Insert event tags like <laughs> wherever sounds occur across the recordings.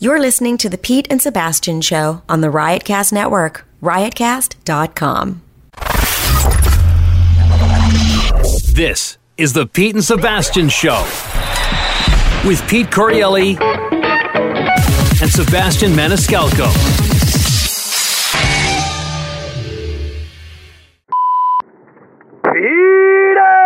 You're listening to the Pete and Sebastian Show on the Riotcast Network, riotcast.com. This is the Pete and Sebastian Show with Pete Correale and Sebastian Maniscalco. Peter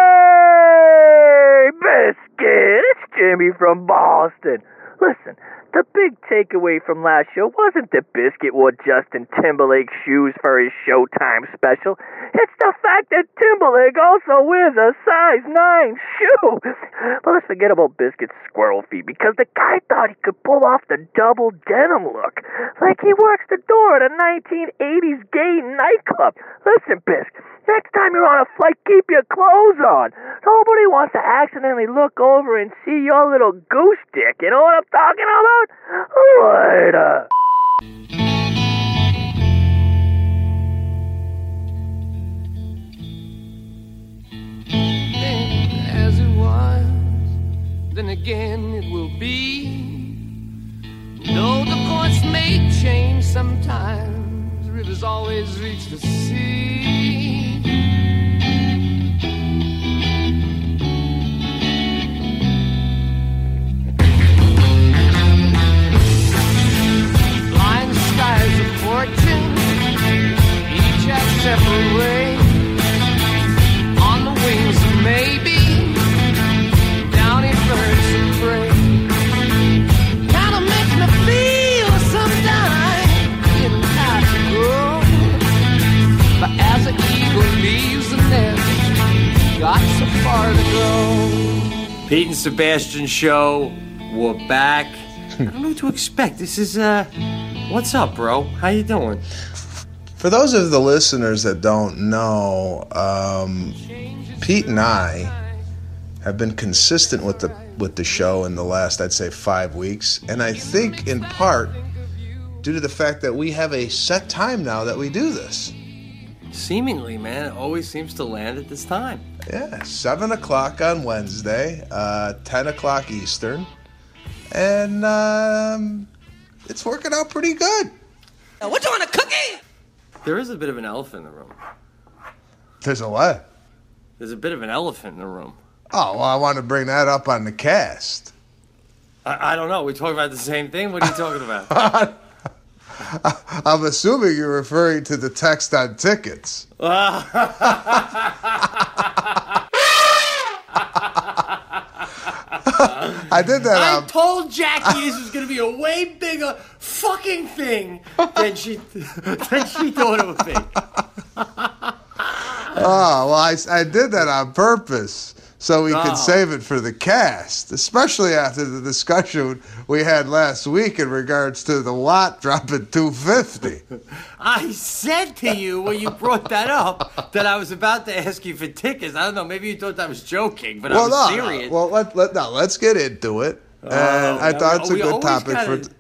Biscuit, it's Jimmy from Boston. Listen, the big takeaway from last show wasn't that Biscuit wore Justin Timberlake shoes for his Showtime special. It's the fact that Timberlake also wears a size 9 shoe. Let's forget about Biscuit's squirrel feet because the guy thought he could pull off the double denim look. Like he works the door at a 1980s gay nightclub. Listen, Biscuit, next time you're on a flight, keep your clothes on. Nobody wants to accidentally look over and see your little goose dick. You know what I'm talking about? Later. as it was, then again it will be. Though the course may change sometimes, rivers always reach the sea. Fortune, each have separate ways on the wings of maybe downy birds of prey. Kinda makes me feel sometimes in time to. But as an eagle leaves the nest, got so far to go. Pete and Sebastian show. We're back. <laughs> I don't know what to expect. This is uh what's up, bro? How you doing? For those of the listeners that don't know, um, Pete and I have been consistent with the with the show in the last, I'd say, five weeks, and I think in part due to the fact that we have a set time now that we do this. Seemingly, man, it always seems to land at this time. Yeah, seven o'clock on Wednesday, uh, ten o'clock Eastern, and um, it's working out pretty good. What you want, a cookie? There is a bit of an elephant in the room. There's a what? There's a bit of an elephant in the room. Oh, well, I want to bring that up on the cast. I, I don't know. We talking about the same thing? What are you talking about? <laughs> I'm assuming you're referring to the text on tickets. <laughs> I did that. I on- told Jackie <laughs> this was gonna be a way bigger fucking thing than she <laughs> than she thought it would be. <laughs> Oh, well, I, I did that on purpose so we Oh. could save it for the cast, especially after the discussion we had last week in regards to the Watt dropping 250. <laughs> I said to you when you brought that up that I was about to ask you for tickets. I don't know, maybe you thought I was joking, but I well, was no, no. serious. Well, let, let, no, let's get into it. and I now thought it's a good topic gotta- for.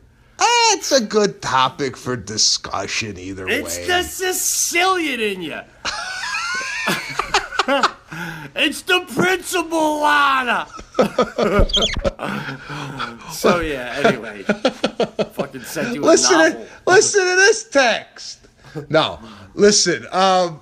It's a good topic for discussion either it's way. It's the Sicilian in you. <laughs> <laughs> it's the principal, Lana. <laughs> so yeah. Anyway, fucking sent you a listen, novel. to, listen to this text. No, listen. Um,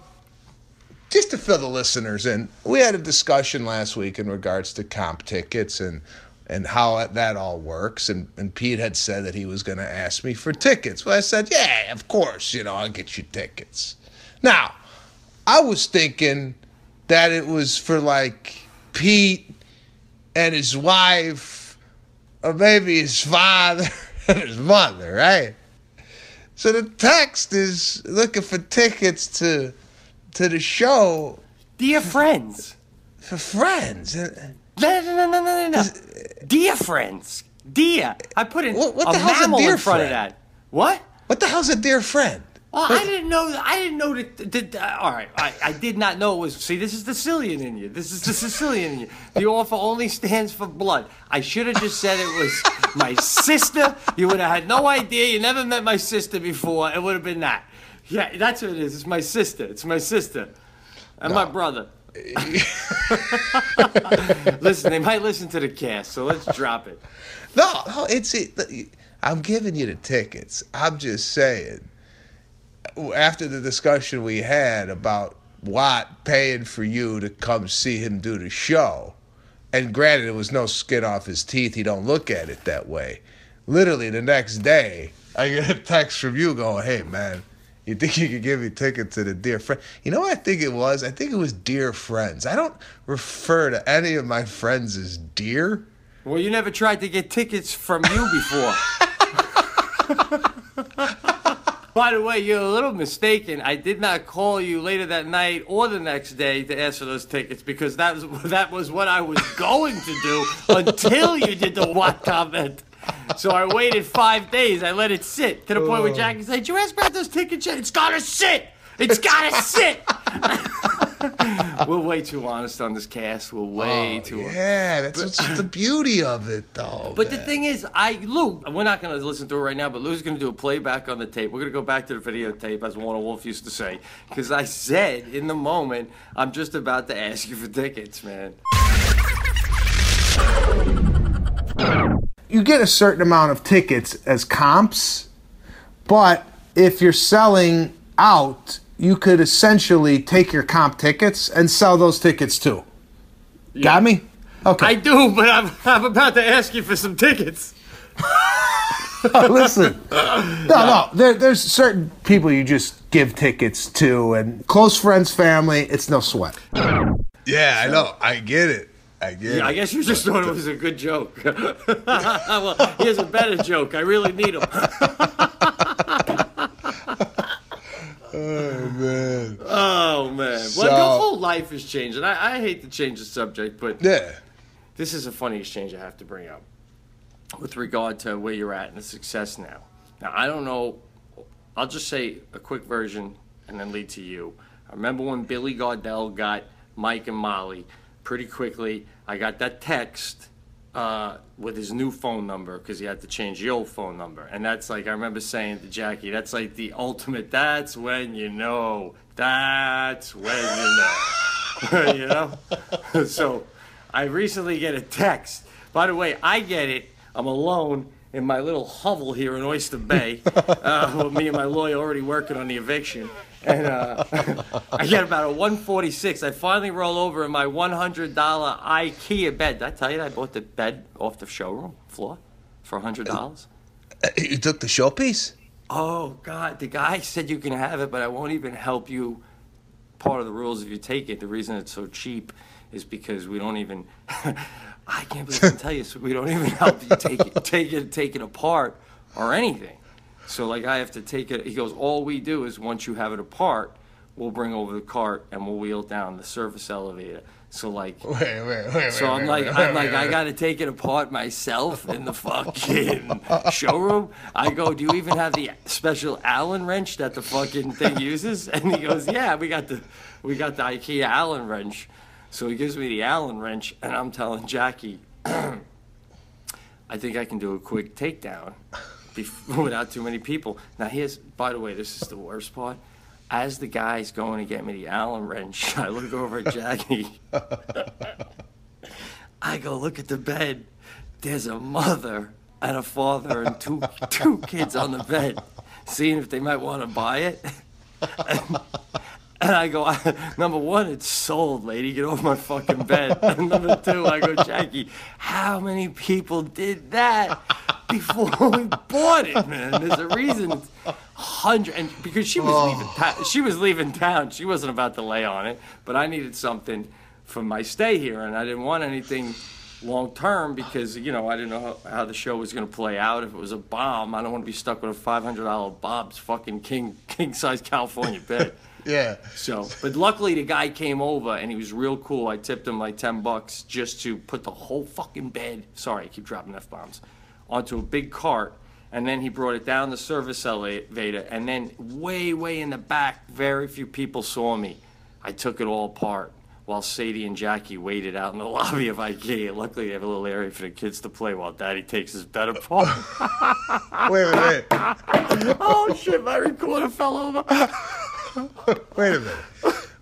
just to fill the listeners in, we had a discussion last week in regards to comp tickets and and how that all works. And, and Pete had said that he was going to ask me for tickets. Well, I said, yeah, of course, you know, I'll get you tickets. Now, I was thinking that it was for like Pete and his wife, or maybe his father <laughs> and his mother, right? So the text is looking for tickets to to the show Dear friends. for friends. And- No, no, no, no, no, no. Dear friends. Dear. I put in What- what a the hell's a mammal dear in front of friend? that. What? What the hell's a dear friend? Well, I didn't know. I didn't know that. that- uh, all right, I, I did not know it was. See, this is the Sicilian in you. This is the Sicilian in you. The offer only stands for blood. I should have just said it was my sister. You would have had no idea. You never met my sister before. It would have been that. Yeah, that's what it is. It's my sister. It's my sister, and my brother. <laughs> listen, they might listen to the cast, so let's drop it. No, no, it's it. I'm giving you the tickets. I'm just saying. After the discussion we had about Watt paying for you to come see him do the show, and granted it was no skin off his teeth, he don't look at it that way. Literally the next day, I get a text from you going, "Hey man, you think you could give me tickets to the dear friend?" You know what I think it was? I think it was dear friends. I don't refer to any of my friends as dear. Well, you never tried to get tickets from you before. <laughs> By the way, you're a little mistaken. I did not call you later that night or the next day to ask for those tickets because that was <laughs> that was what I was going to do until you did the what comment. So I waited five days. I let it sit to the point where oh. Jackie said, "Did you ask about those tickets yet? It's gotta sit. It's gotta <laughs> sit." <laughs> We're way too honest on this cast. We're way oh, too. honest. Oh, Yeah, that's what's the <laughs> beauty of it, though. But the thing is, I Lou, we're not going to listen to it right now, but Lou's going to do a playback on the tape. We're going to go back to the videotape, as Warner Wolf used to say, because I said in the moment, I'm just about to ask you for tickets, man. you get a certain amount of tickets as comps, but if you're selling out, you could essentially take your comp tickets and sell those tickets too. Got me? Okay. I do, but I'm, I'm about to ask you for some tickets. <laughs> Listen, no, no. There, there's certain people you just give tickets to, and close friends, family. It's no sweat. Yeah, I know. I get it. I get Yeah, I guess you just thought it was a good joke. <laughs> well, here's a better joke. I really need them. <laughs> Oh man. Oh man, So- well, the whole life is changing. I, I hate to change the subject, but Yeah. this is a funny exchange I have to bring up with regard to where you're at and the success now. Now, I don't know. I'll just say a quick version and then lead to you. I remember when Billy Gardell got Mike and Molly pretty quickly. I got that text uh, with his new phone number because he had to change the old phone number. And that's like, I remember saying to Jackie, that's like the ultimate, that's when you know. That's when you know. <laughs> you know? <laughs> so I recently get a text. By the way, I get it. I'm alone in my little hovel here in Oyster Bay. <laughs> Uh, with me and my lawyer already working on the eviction. And uh, <laughs> I get about a 146. I finally roll over in my $100 IKEA bed. Did I tell you that I bought the bed off the showroom floor for $100? You took the showpiece. Oh God, the guy said you can have it, but I won't even help you. Part of the rules, if you take it, the reason it's so cheap is because we don't even. <laughs> I can't believe I can tell you, so we don't even help you take it, take it, take it apart or anything. So like I have to take it. He goes, all we do is once you have it apart, we'll bring over the cart and we'll wheel down the service elevator. So like. <laughs> Wait, wait, wait. So I'm like, I'm like, I gotta take it apart myself in the fucking <laughs> showroom. I go, do you even have the special Allen wrench that the fucking thing uses? <laughs> And he goes, yeah, we got the, we got the IKEA Allen wrench. So he gives me the Allen wrench, and I'm telling Jackie, <clears throat> I think I can do a quick takedown bef- <laughs> without too many people. Now here's, by the way, this is the worst part. As the guy's going to get me the Allen wrench, <laughs> I look over at Jackie. I go look at the bed. There's a mother and a father and two two kids on the bed, seeing if they might want to buy it. <laughs> I go, <laughs> number one, it's sold, lady. Get off my fucking bed. <laughs> And number two, I go, Jackie, how many people did that before <laughs> we bought it, man? There's a reason hundred, and because she was leaving, oh. ta- she was leaving town. She wasn't about to lay on it, but I needed something for my stay here, and I didn't want anything long term because you know I didn't know how, how the show was going to play out. If it was a bomb, I don't want to be stuck with a five hundred dollar Bob's fucking king king size California bed. Yeah. So, but luckily the guy came over and he was real cool. I tipped him like ten bucks just to put the whole fucking bed. Sorry, I keep dropping f bombs onto a big cart. And then he brought it down the service elevator. And then, way, way in the back, very few people saw me. I took it all apart while Sadie and Jackie waited out in the <laughs> lobby of IKEA. Luckily, they have a little area for the kids to play while Daddy takes his bed apart. <laughs> Wait, wait, wait. <laughs> oh shit, my recorder fell over. <laughs> Wait a minute.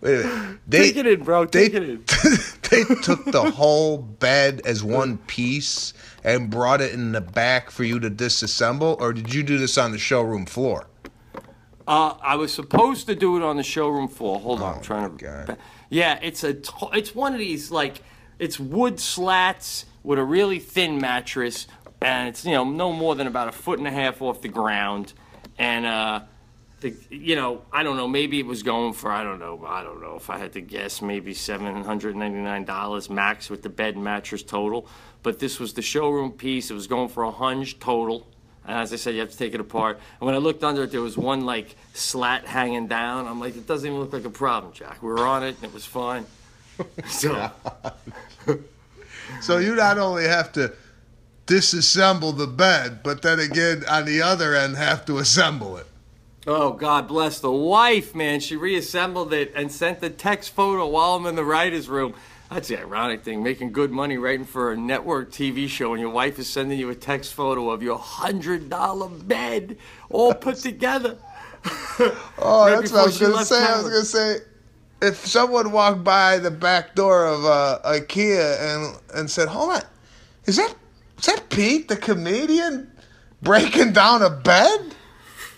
Wait a minute. They, Take it in, bro. they, Take it in. <laughs> they took the whole bed as one piece and brought it in the back for you to disassemble, or did you do this on the showroom floor? Uh, I was supposed to do it on the showroom floor. Hold on, I'm Oh, trying to. God. Yeah, it's a. It's one of these like, it's wood slats with a really thin mattress, and it's you know no more than about a foot and a half off the ground, and uh, the you know I don't know maybe it was going for I don't know I don't know if I had to guess maybe seven hundred ninety nine dollars max with the bed and mattress total, but this was the showroom piece. It was going for a hunch total. And as I said, you have to take it apart. And when I looked under it, there was one like slat hanging down. I'm like, it doesn't even look like a problem, Jack. We were on it, and it was fine. <laughs> So So you not only have to disassemble the bed, but then again on the other end have to assemble it. Oh, God bless the wife, man. She reassembled it and sent the text photo while I'm in the writer's room. That's the ironic thing, making good money writing for a network TV show, and your wife is sending you a text photo of your $100 bed all put <laughs> together. <laughs> Oh, Right that's what I was gonna left say. I was gonna say, if someone walked by the back door of uh, IKEA and and said, "Hold on, is that is that Pete, the comedian, breaking down a bed?"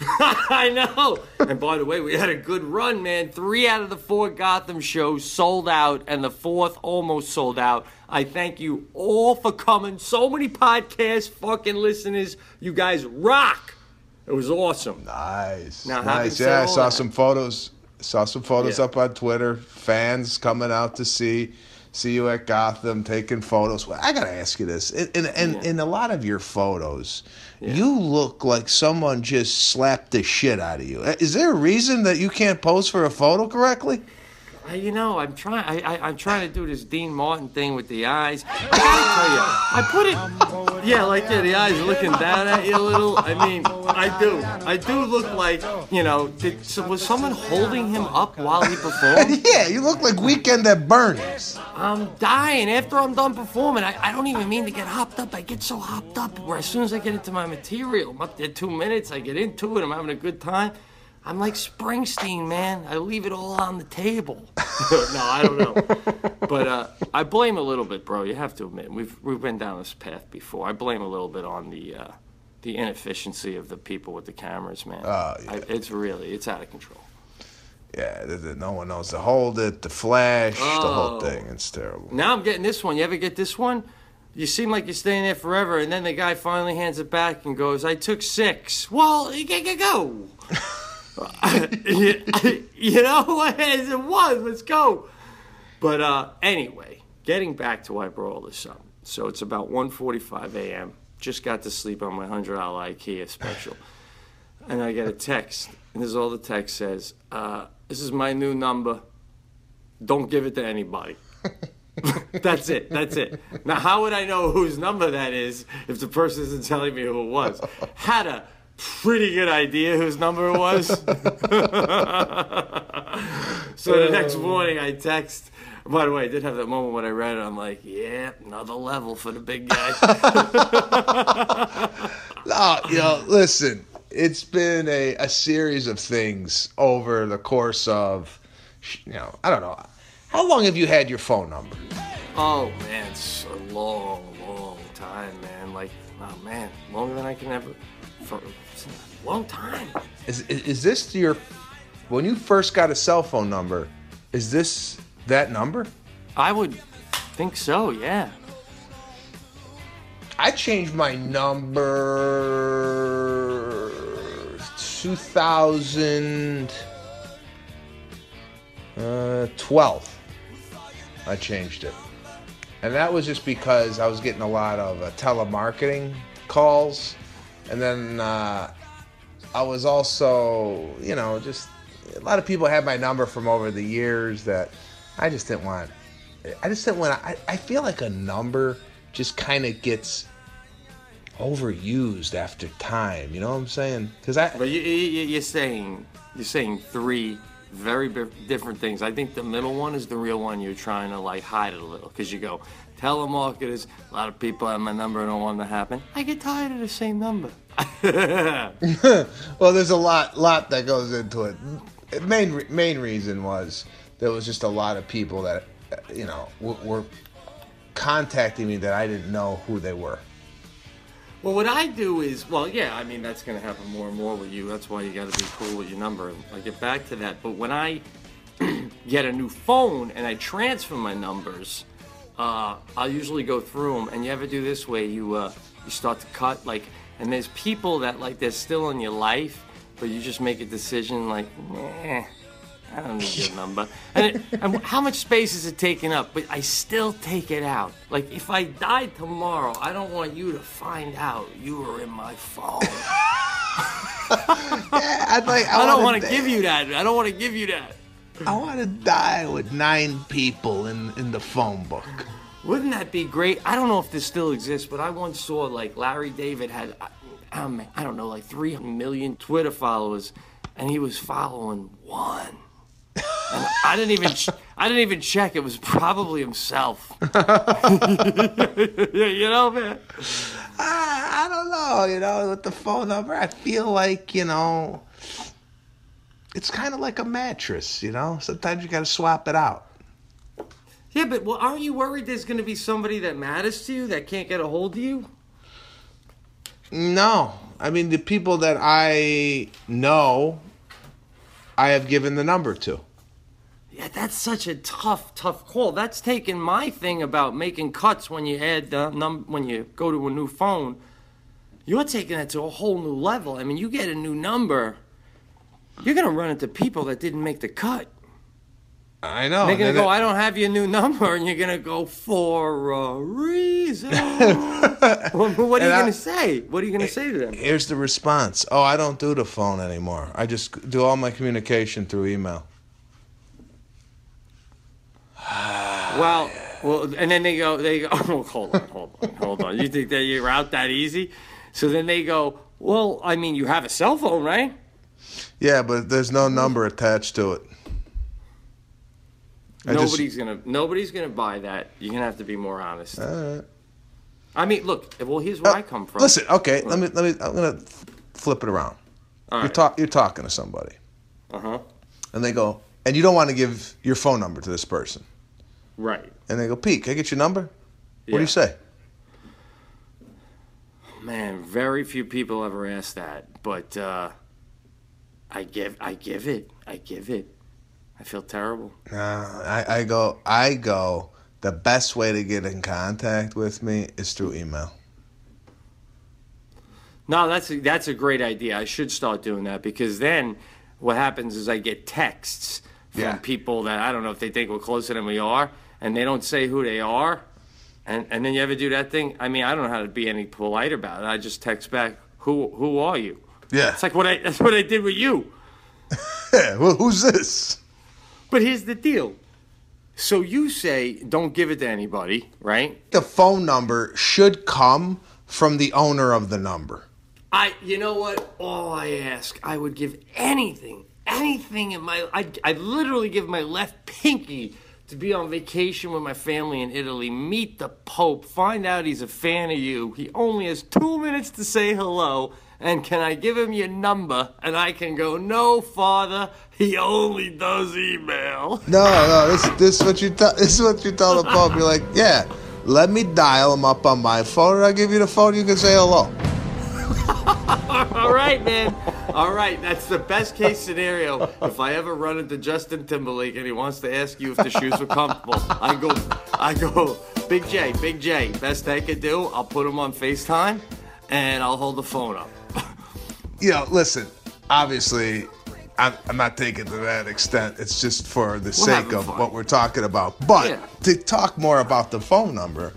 <laughs> I know. And by the way, we had a good run, man. Three out of the four Gotham shows sold out, and the fourth almost sold out. I thank you all for coming. So many podcast fucking listeners. You guys rock. It was awesome. Nice, Now, nice. Yeah, I saw that- some photos. Saw some photos Yeah. up on Twitter. Fans coming out to see see you at Gotham, taking photos. Well, I gotta ask you this. In in, in, Yeah. in a lot of your photos, you look like someone just slapped the shit out of you. Uh, Is there a reason that you can't pose for a photo correctly? I, you know, I'm trying. I, I, I'm trying to do this Dean Martin thing with the eyes. I gotta tell you, I put it. Yeah, like yeah, the eyes are looking down at you a little. I mean, I do. I do look like you know. Did, so was someone holding him up while he performed? <laughs> yeah, you look like Weekend at Bernie's. I'm dying after I'm done performing. I, I don't even mean to get hopped up. I get so hopped up where as soon as I get into my material, I'm up there two minutes. I get into it. I'm having a good time. I'm like Springsteen, man. I leave it all on the table. <laughs> no, I don't know. But uh, I blame a little bit, bro. You have to admit we've we've been down this path before. I blame a little bit on the uh, the inefficiency of the people with the cameras, man. Oh, yeah. I, it's really it's out of control. Yeah, th- th- no one knows to hold it, the flash, the whole Oh. thing. It's terrible. Now I'm getting this one. You ever get this one? You seem like you're staying there forever, and then the guy finally hands it back and goes, "I took six. Well, you gotta go. <laughs> <laughs> you, know, as it was. Let's go. But uh, anyway, getting back to why I brought all this up. So it's about 1:45 a.m. Just got to sleep on my hundred dollar IKEA special, and I get a text, and this is all the text says. Uh, this is my new number. Don't give it to anybody. <laughs> That's it. That's it. Now, how would I know whose number that is if the person isn't telling me who it was? Had a pretty good idea whose number it was. <laughs> so the next oh. morning, I text. By the way, I did have that moment when I read it. I'm like, yeah, another level for the big guy. Oh, you know, listen, it's been a, a series of things over the course of, you know, I don't know. How long have you had your phone number? oh man, it's a long, long time, man. Like, oh man, longer than I can ever. For long time. Is, is, is this your, when you first got a cell phone number, is this that number? I would think so. Yeah. I changed my number 2012. I changed it. And that was just because I was getting a lot of uh, telemarketing calls. And then uh, I was also, you know, just a lot of people had my number from over the years that I just didn't want. I just didn't want. I, I feel like a number just kind of gets overused after time. You know what I'm saying? Because I But you, you, you're saying you're saying three very different things. I think the middle one is the real one. You're trying to like hide it a little because you go telemarketers. A lot of people have my number and don't want it to happen. I get tired of the same number. <laughs> well, there's a lot lot that goes into it. Main main reason was there was just a lot of people that you know, were, were contacting me that I didn't know who they were. Well, what I do is, well, yeah, I mean, that's going to happen more and more with you. That's why you got to be cool with your number. I get back to that. But when I <clears throat> get a new phone and I transfer my numbers, uh, I'll usually go through them. And you ever do this where you uh, you start to cut like, and there's people that like they're still in your life, but you just make a decision like, nah, I don't need your number. And, it, <laughs> and how much space is it taking up? But I still take it out. Like if I died tomorrow, I don't want you to find out you were in my phone. <laughs> Yeah, I'd like. I don't wanna want to di- give you that. I don't want to give you that. I want to die with nine people in in the phone book. Wouldn't that be great? I don't know if this still exists, but I once saw like Larry David had, um, I don't know, like three million Twitter followers, and he was following one. And I didn't even, I didn't even check. It was probably himself. <laughs> you know, man. I, I don't know, you know, with the phone number, I feel like, you know, it's kind of like a mattress, you know? Sometimes you got to swap it out. Yeah, but well, aren't you worried there's going to be somebody that matters to you that can't get a hold of you? No. I mean, the people that I know, I have given the number to. Yeah, that's such a tough, tough call. That's taking my thing about making cuts when you add the num when you go to a new phone. You're taking that to a whole new level. I mean, you get a new number, you're gonna run into people that didn't make the cut. I know. They're gonna go, it- "I don't have your new number," and you're gonna go for a reason. <laughs> Well, what are you I- gonna say? What are you gonna say to them? Here's the response. Oh, I don't do the phone anymore. I just do all my communication through email. <sighs> Well, well, and then they go, they go, <laughs> oh, hold on, hold on, hold on. You think that you're out that easy? So then they go, well, I mean, you have a cell phone, right? Yeah, but there's no number attached to it. I just- nobody's gonna, nobody's gonna buy that. You're gonna have to be more honest. Alright. I mean, look, well, here's where I come from. Uh, Listen, okay, let me let me. I'm gonna flip it around. All You're right. talk. You're talking to somebody, Uh huh. and they go, and you don't want to give your phone number to this person, Right. and they go, Pete, can I get your number? What do you say? Man, very few people ever ask that, but uh, I give, I give it, I give it. I feel terrible. Uh, I, I go. I go. The best way to get in contact with me is through email. No, that's a, that's a great idea. I should start doing that because then what happens is I get texts from Yeah. people that I don't know if they think we're closer than we are, and they don't say who they are, and and then you ever do that thing? I mean, I don't know how to be any polite about it. I just text back, "Who who are you?" Yeah. It's like what I that's what I did with you. Yeah. <laughs> Well, who's this? But here's the deal. So you say don't give it to anybody, right? The phone number should come from the owner of the number. I, you know what? All I ask, I would give anything, anything in my, I, I literally give my left pinky to be on vacation with my family in Italy, meet the Pope, find out he's a fan of you. He only has two minutes to say hello, and can I give him your number? And I can go, no, Father, he only does email. No, no. This this is what you tell. This is what you tell the Pope. You're like, yeah. Let me dial him up on my phone, and I'll give you the phone. You can say hello. All right, man. All right, that's the best case scenario. If I ever run into Justin Timberlake and he wants to ask you if the shoes were comfortable, I go, I go, Big J, Big J. Best I could do, I'll put him on Facetime, and I'll hold the phone up. You know, listen. Obviously, I'm, I'm not taking it to that extent. It's just for the sake of fun. what we're talking about. But Yeah. to talk more about the phone number,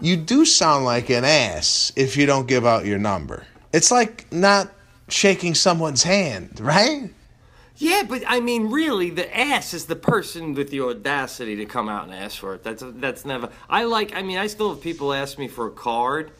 you do sound like an ass if you don't give out your number. It's like not shaking someone's hand, right? Yeah, but I mean, really, the ass is the person with the audacity to come out and ask for it. That's that's never. I like. I mean, I still have people ask me for a card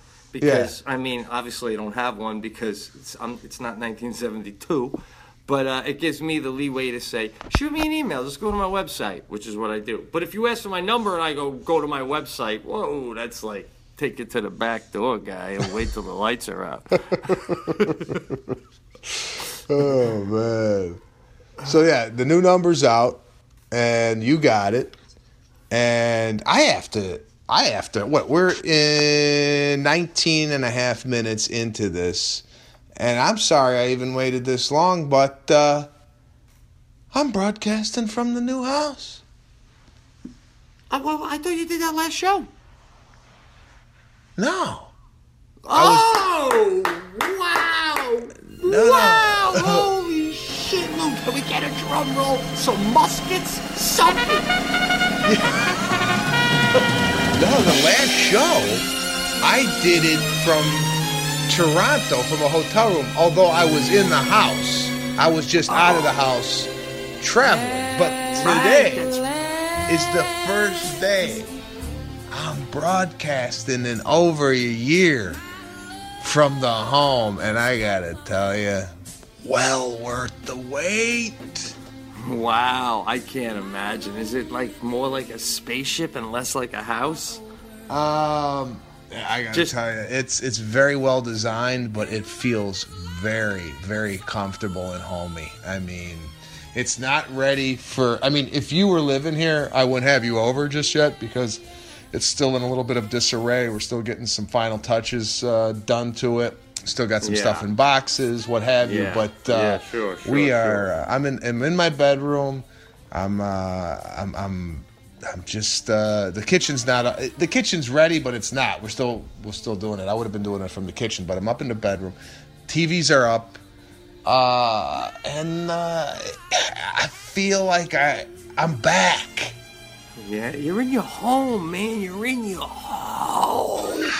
because I mean, obviously, I don't have one because it's um, it's not 1972. But uh, it gives me the leeway to say, shoot me an email. Just go to my website, which is what I do. But if you ask for my number and I go go to my website, whoa, that's like take it to the back door, guy, and wait till the lights are out. <laughs> Oh man. So yeah, the new number's out, and you got it. and I have to. I have to. What we're in 19 and a half minutes into this, and I'm sorry I even waited this long, but uh, I'm broadcasting from the new house. Uh, well, I thought you did that last show. No. Oh, wow. No, no. wow. Holy shit, Luke! Can we get a drum roll? Some muskets? Something. <laughs> No, the last show, I did it from Toronto, from a hotel room. Although I was in the house, I was just out of the house traveling. But today is the first day I'm broadcasting in over a year from the home, and I gotta tell you, well worth the wait. Wow, I can't imagine. Is it like more like a spaceship and less like a house? Um, I gotta Just- tell you, it's it's very well designed, but it feels very very comfortable and homey. I mean, it's not ready for. I mean, if you were living here, I wouldn't have you over just yet because it's still in a little bit of disarray. We're still getting some final touches uh, done to it. Still got some Yeah. stuff in boxes, what have you. But uh, Yeah, sure, we are. sure. Uh, I'm in. I'm in my bedroom. I'm. Uh, I'm. I'm. I'm just. Uh, the kitchen's not. Uh, the kitchen's ready, but it's not. We're still. We're still doing it. I would have been doing it from the kitchen, but I'm up in the bedroom. TVs are up, uh, and uh, I feel like I. I'm back. Yeah, you're in your home, man. You're in your home.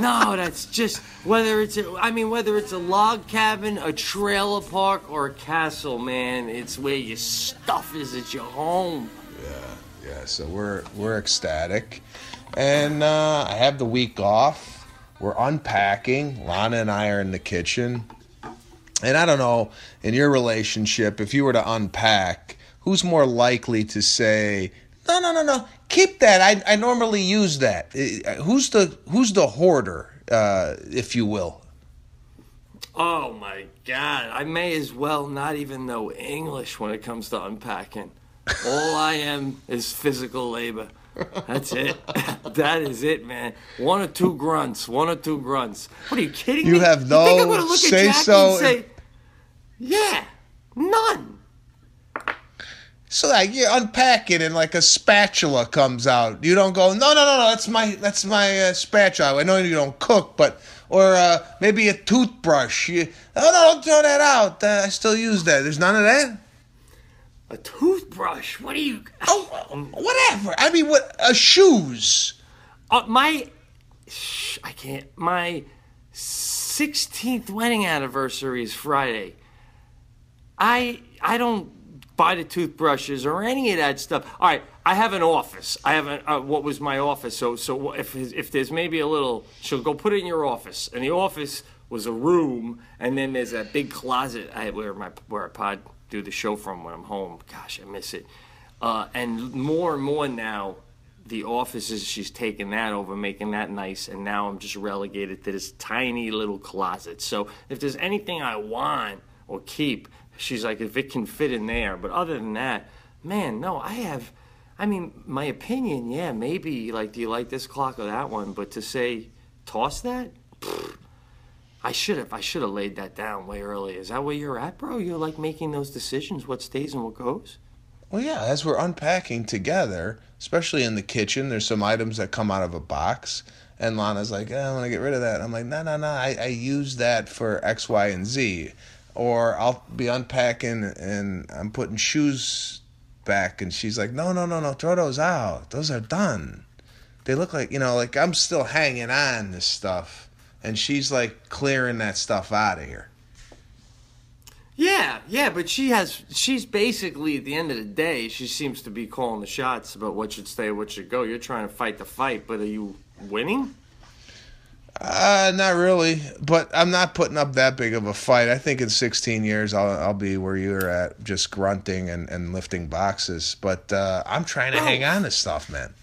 No, that's just whether it's a, I mean whether it's a log cabin, a trailer park, or a castle, man. It's where your stuff is. It's your home. Yeah, yeah. so we're we're ecstatic, and uh, I have the week off. We're unpacking. Lana and I are in the kitchen, and I don't know in your relationship if you were to unpack, who's more likely to say, "No, no, no, no, keep that. I I normally use that." Uh, Who's the who's the hoarder, uh, if you will? Oh my God! I may as well not even know English when it comes to unpacking. All I am is physical labor. That's it. <laughs> that is it, man. One or two grunts. One or two grunts. What are you kidding You me? have You think I'm no gonna look at say Jackie so and say, "Yeah, none." So like you unpack it and like a spatula comes out. You don't go, no, no, no, no. That's my that's my uh, spatula. I know you don't cook, but or uh, maybe a toothbrush. You, oh no, don't throw that out. Uh, I still use that. There's none of that. A toothbrush. What are you? <laughs> Oh, whatever. I mean, what? Uh, shoes. Uh, my, I can't. My 16th wedding anniversary is Friday. I I don't buy the toothbrushes or any of that stuff. All right, I have an office. I have a, uh, what was my office. So so if if there's maybe a little, she'll go put it in your office. And the office was a room, and then there's a big closet I, where my where I pod do the show from when I'm home. Gosh, I miss it. Uh, and more and more now, the offices she's taking that over, making that nice, and now I'm just relegated to this tiny little closet. So if there's anything I want or keep, she's like, if it can fit in there. But other than that, man, no, I have. I mean, my opinion, yeah, maybe like, do you like this clock or that one? But to say toss that, I should have. I should have laid that down way earlier. Is that where you're at, bro? You're like making those decisions, what stays and what goes. Well, yeah. As we're unpacking together, especially in the kitchen, there's some items that come out of a box. And Lana's like, oh, I want to get rid of that. I'm like, no, no, no. I, I use that for X, Y, and Z. Or I'll be unpacking and I'm putting shoes back. And she's like, no, no, no, no. Throw those out. Those are done. They look like, you know, like I'm still hanging on this stuff. And she's like clearing that stuff out of here. Yeah, yeah, but she has. She's basically at the end of the day, she seems to be calling the shots about what should stay, what should go. You're trying to fight the fight, but are you winning? Uh, not really, but I'm not putting up that big of a fight. I think in 16 years I'll I'll be where you're at, just grunting and, and lifting boxes. But uh, I'm trying to Oh. hang on to stuff, man.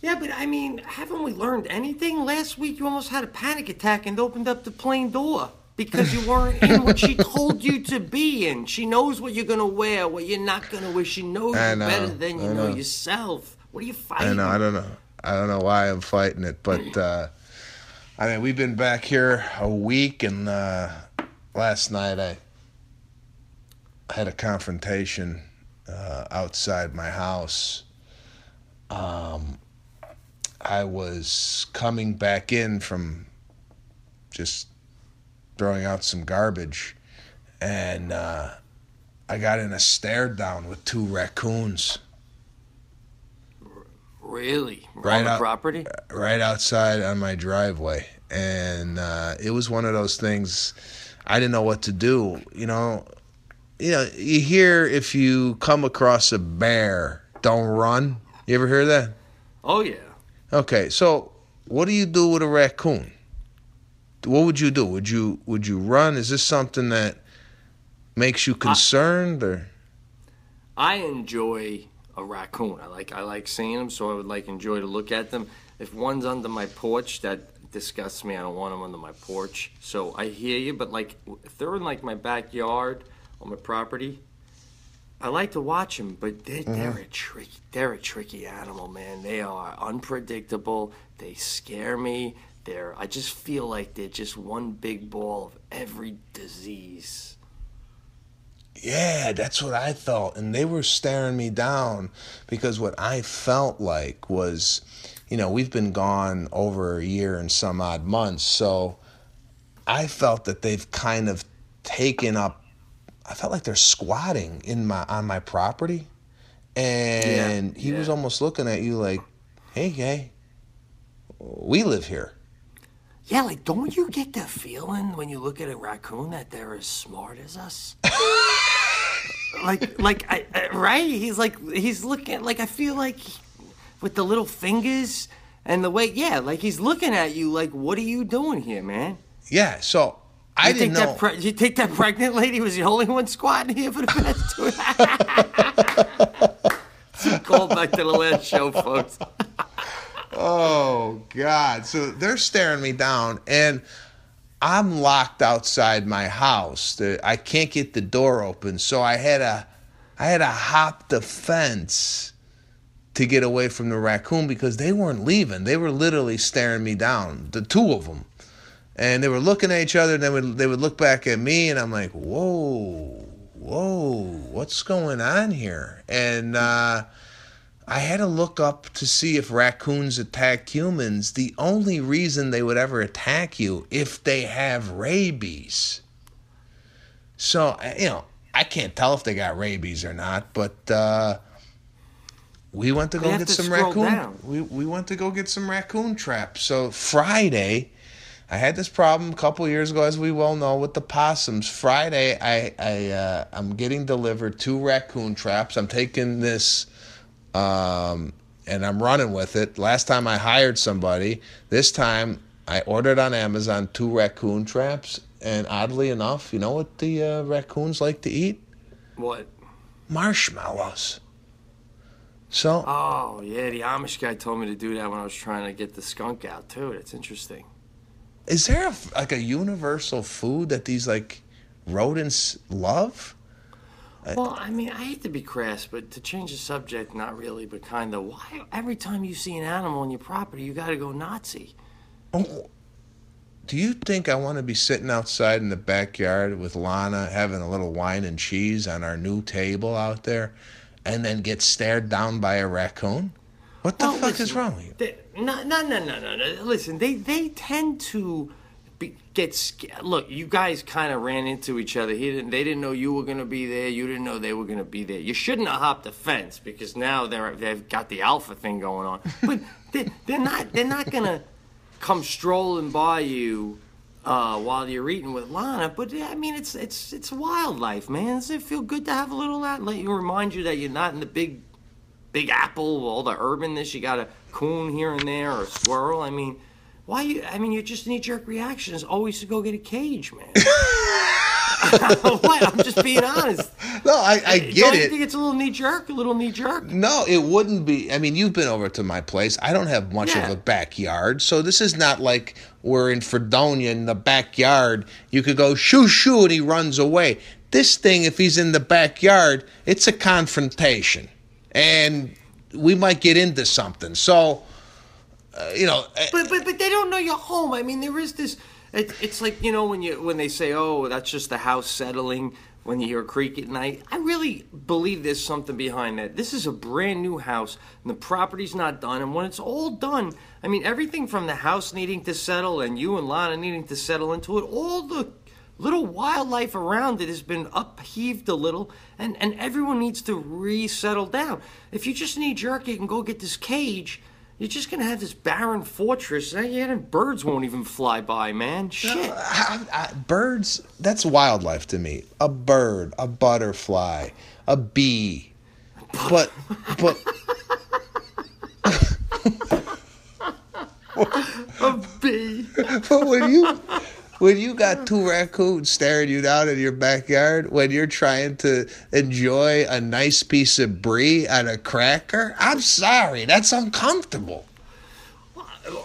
Yeah, but I mean, haven't we learned anything? Last week you almost had a panic attack and opened up the plane door. because you weren't in what she <laughs> told you to be in. She knows what you're gonna wear, what you're not gonna wear. She knows I you better than you know. know. yourself. What are you fighting? I know. I don't know. I don't know why I'm fighting it, but uh, I mean, we've been back here a week, and uh, last night I had a confrontation uh, outside my house. Um, I was coming back in from just throwing out some garbage, and uh, I got in a stare down with two raccoons. Really? Right on the out- property? right outside on my driveway. And uh, it was one of those things i didn't know what to do you know? You know you hear if you come across a bear don't run. You ever hear that? Oh yeah. okay so what do you do with a raccoon? What would you do? Would you would you run? Is this something that makes you concerned or? I enjoy a raccoon. I like I like seeing them, so I would like enjoy to look at them. If one's under my porch, that disgusts me. I don't want them under my porch. So I hear you, but like if they're in like my backyard on my property, I like to watch them. But they're, mm-hmm. they're a tricky they're a tricky animal, man. They are unpredictable. They scare me. They're I just feel like they're just one big ball of every disease. Yeah, that's what I thought. And they were staring me down because what I felt like was, you know, we've been gone over a year and some odd months. So I felt that they've kind of taken up I felt like they're squatting in my on my property. And he was almost looking at you like, Hey gay, we live here. Yeah, like don't you get the feeling when you look at a raccoon that they're as smart as us? <laughs> like, like, I, I, right? He's like, he's looking. Like, I feel like with the little fingers and the way, yeah, like he's looking at you. Like, what are you doing here, man? Yeah, so I You didn't think know that pre- you think that pregnant lady was the only one squatting here for the past two? Call back to the last show, folks. <laughs> Oh God! So they're staring me down, and I'm locked outside my house. I can't get the door open, so I had to, I had to hop the fence to get away from the raccoon because they weren't leaving. They were literally staring me down, the two of them, and they were looking at each other. And they would they would look back at me, and I'm like, whoa, whoa, what's going on here? And uh, I had to look up to see if raccoons attack humans. The only reason they would ever attack you if they have rabies. So, you know, I can't tell if they got rabies or not, but uh, we went to go get to some raccoon. down. We we went to go get some raccoon traps. So Friday, I had this problem a couple years ago, as we well know, with the possums. Friday, I I uh, I'm getting delivered two raccoon traps. I'm taking this um, and I'm running with it. Last time I hired somebody. This time I ordered on Amazon two raccoon traps, and oddly enough, you know what the uh, raccoons like to eat? What? Marshmallows. So Oh yeah, the Amish guy told me to do that when I was trying to get the skunk out too. That's interesting. is there a, like a universal food that these like rodents love? Uh, well, I mean, I hate to be crass, but to change the subject, not really, but kind of. Why every time you see an animal on your property, you got to go Nazi? Oh, do you think I want to be sitting outside in the backyard with Lana having a little wine and cheese on our new table out there and then get stared down by a raccoon? What the Well, fuck is wrong with you? They, no, no, no, no, no, no. Listen, they they tend to be, get scared. Look, you guys kind of ran into each other. He didn't. They didn't know you were gonna be there. You didn't know they were gonna be there. You shouldn't have hopped the fence because now they're they've got the alpha thing going on. <laughs> But they, they're not. They're not gonna come strolling by you. Uh, while you're eating with Lana, but I mean, it's it's it's wildlife, man. Does it feel good to have a little of that? Let you remind you that you're not in the big Big Apple, all the urbanness. You got a coon here and there, or a squirrel. I mean, why you? I mean, your just knee jerk reaction is always to go get a cage, man. <laughs> <laughs> what? I'm just being honest. No, I, I get Don't you it. think it's a little knee jerk? A little knee jerk? No, it wouldn't be. I mean, you've been over to my place. I don't have much Yeah. of a backyard, so this is not like we're in Fredonia in the backyard. You could go shoo shoo and he runs away. This thing, if he's in the backyard, it's a confrontation, and we might get into something. So, uh, you know, uh, But but but they don't know you're home. I mean, there is this. It, it's like you know when you when they say, "Oh, that's just the house settling." When you hear a creak at night, I really believe there's something behind that. This is a brand new house, and the property's not done. And when it's all done, I mean, everything from the house needing to settle and you and Lana needing to settle into it, all the little wildlife around it has been upheaved a little, and, and everyone needs to resettle down. If you just knee jerk it and go get this cage, you're just gonna have this barren fortress, and yeah, and birds won't even fly by, man. Shit. Uh, I, I, birds, that's wildlife to me. A bird, a butterfly, a bee. But, but, <laughs> A bee. <laughs> but when you, when you got two raccoons staring you down in your backyard, when you're trying to enjoy a nice piece of brie on a cracker, I'm sorry, that's uncomfortable.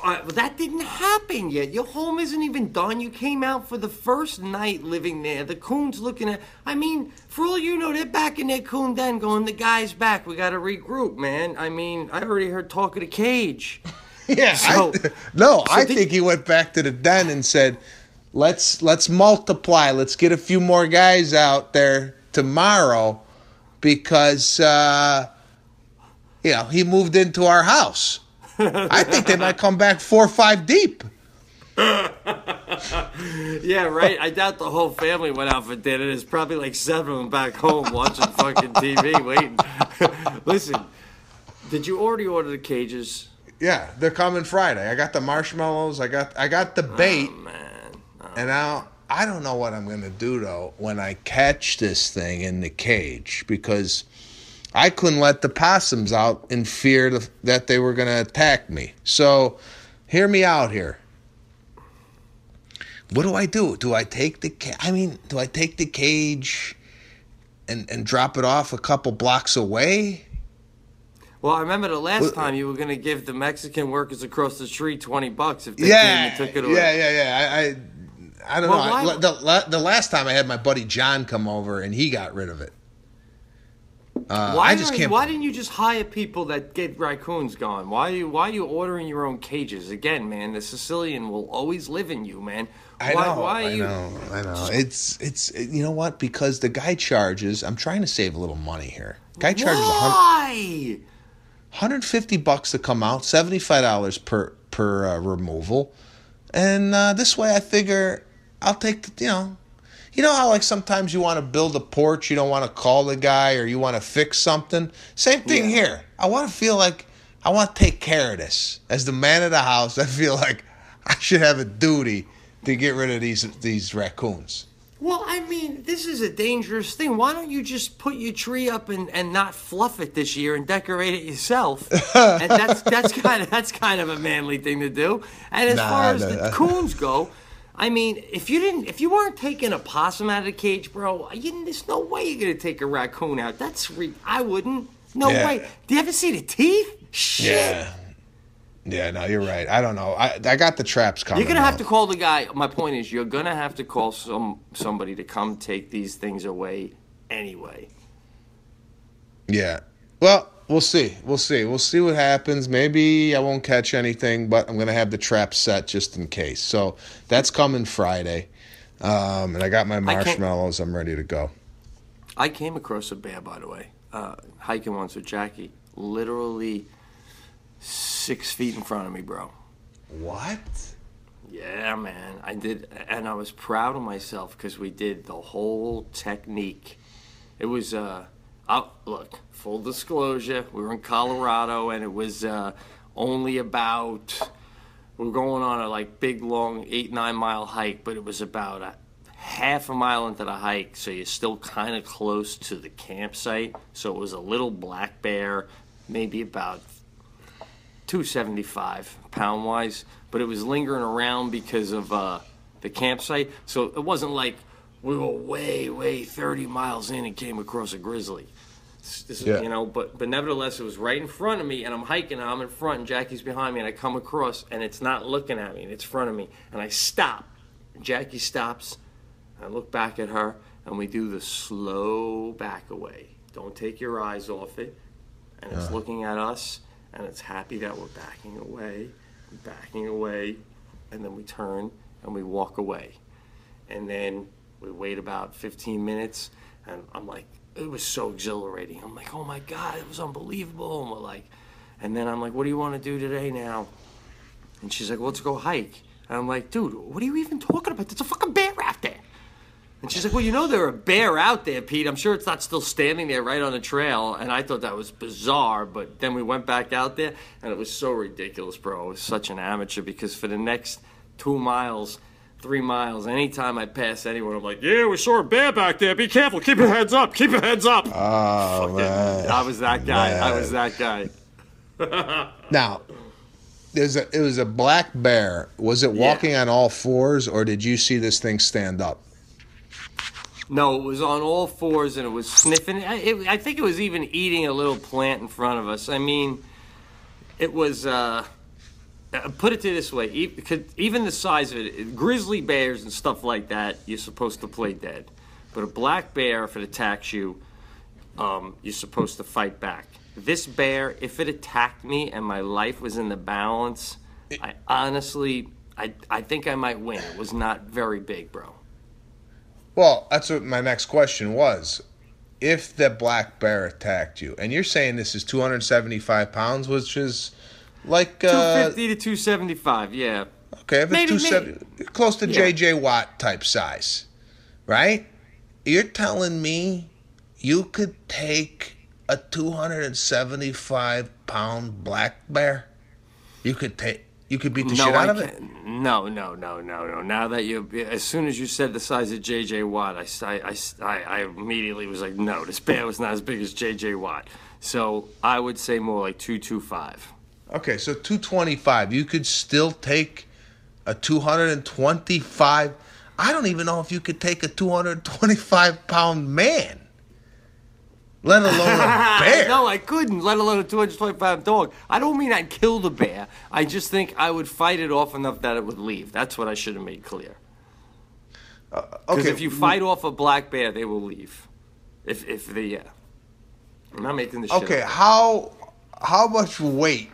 Uh, that didn't happen yet. Your home isn't even done. You came out for the first night living there. The coon's looking at. I mean, for all you know, they're back in their coon den going, the guy's back. We got to regroup, man. I mean, I already heard talk of the cage. <laughs> Yeah, So- I, no, I did- think he went back to the den and said, "Let's let's multiply. Let's get a few more guys out there tomorrow, because uh, you know he moved into our house. I think they might come back four or five deep. <laughs> Yeah, right. I doubt the whole family went out for dinner. There's probably like seven of them back home watching fucking TV, <laughs> waiting. <laughs> Listen, did you already order the cages? Yeah, they're coming Friday. I got the marshmallows. I got I got the bait, and now I don't know what I'm gonna do though when I catch this thing in the cage because I couldn't let the possums out in fear that they were gonna attack me. So, hear me out here. What do I do? Do I take the ca- I mean, do I take the cage and and drop it off a couple blocks away? Well, I remember the last Well- time you were going to give the Mexican workers across the street 20 bucks if they yeah, came and took it away. Yeah, yeah, yeah. I, I, I don't Well, know. I- the, the last time I had my buddy John come over and he got rid of it. Uh, Why, I just can't. why didn't you just hire people that get raccoons gone? Why are you why are you ordering your own cages? Again, man, the Sicilian will always live in you, man. I why, know. why are I you know. I know. It's it's you know what? Because the guy charges. I'm trying to save a little money here. Guy charges Why? 150 bucks to come out, 75 dollars per per uh, removal, and uh, this way I figure I'll take the you know. You know how like sometimes you want to build a porch, you don't want to call the guy or you want to fix something? Same thing here. I want to feel like I want to take care of this. As the man of the house, I feel like I should have a duty to get rid of these these raccoons. Well, I mean, this is a dangerous thing. Why don't you just put your tree up and, and not fluff it this year and decorate it yourself? and that's that's <laughs> kind of that's kind of a manly thing to do. And as Nah, far as nah. the coons go, I mean, if you didn't, if you weren't taking a possum out of the cage, bro, you, there's no way you're gonna take a raccoon out. That's re- I wouldn't. No Yeah. way. Do you ever see the teeth? Shit. Yeah. Yeah, no, you're right. I don't know. I I got the traps coming. You're gonna have though. to call the guy. My point is, you're gonna have to call some somebody to come take these things away anyway. Yeah. Well, we'll see. We'll see. We'll see what happens. Maybe I won't catch anything, but I'm going to have the trap set just in case. So that's coming Friday. Um, and I got my marshmallows. I'm ready to go. I came across a bear, by the way, uh, hiking once with Jackie, literally six feet in front of me, bro. What? Yeah, man, I did, and I was proud of myself because we did the whole technique. It was, uh, oh, look, full disclosure, we were in Colorado, and it was uh, only about. We were going on a like big, long eight nine mile hike, but it was about a half a mile into the hike, so you're still kind of close to the campsite. So it was a little black bear, maybe about 275 pound wise, but it was lingering around because of uh, the campsite. So it wasn't like we were way, way 30 miles in and came across a grizzly. This, is- Yeah. you know, but but nevertheless, it was right in front of me, and I'm hiking, and I'm in front, and Jackie's behind me, and I come across, and it's not looking at me, and it's in front of me, and I stop. Jackie stops, I look back at her, and we do the slow back away. Don't take your eyes off it, and it's uh. looking at us, and it's happy that we're backing away, backing away, and then we turn and we walk away. And then we wait about 15 minutes, and I'm like, it was so exhilarating. I'm like, oh my God, it was unbelievable. And we're like, and then I'm like, what do you want to do today now? And she's like, well, let's go hike. And I'm like, dude, what are you even talking about? There's a fucking bear out there. And she's like, well, you know there are a bear out there, Pete. I'm sure it's not still standing there right on the trail. And I thought that was bizarre, but then we went back out there, and it was so ridiculous, bro. I was such an amateur because for the next two miles, three miles, anytime I pass anyone, I'm like, yeah, we saw a bear back there. Be careful. Keep your heads up. Keep your heads up. Oh man. I was that guy. I was that guy. <laughs> Now, there's a it was a black bear. Was it walking on all fours, or did you see this thing stand up? No, it was on all fours and it was sniffing. I, it, I think it was even eating a little plant in front of us. I mean, it was. Uh, put it to this way: even the size of it, grizzly bears and stuff like that, you're supposed to play dead. But a black bear, if it attacks you, um, you're supposed to fight back. This bear, if it attacked me and my life was in the balance, I honestly, I, I think I might win. It was not very big, bro. Well, that's what my next question was. If the black bear attacked you, and you're saying this is 275 pounds, which is like uh, 250 to 275, yeah. okay, if it's maybe- close to Yeah. JJ Watt type size, right? You're telling me you could take a 275 pound black bear? You could take, you could beat the shit out I of it. can't- No, no, no, no, no. Now that you, as soon as you said the size of J.J. Watt, I, I, I immediately was like, no, this bear was not as big as J.J. Watt. So I would say more like 225. Okay, so 225. You could still take a 225. I don't even know if you could take a 225 pound man, let alone a <laughs> bear. no, I couldn't, let alone a 225 dog. I don't mean I'd kill the bear. I just think I would fight it off enough that it would leave. That's what I should have made clear. Uh, because okay, if you fight off a black bear, they will leave. If if they yeah. Uh, I'm not making this shit okay, up. how how much weight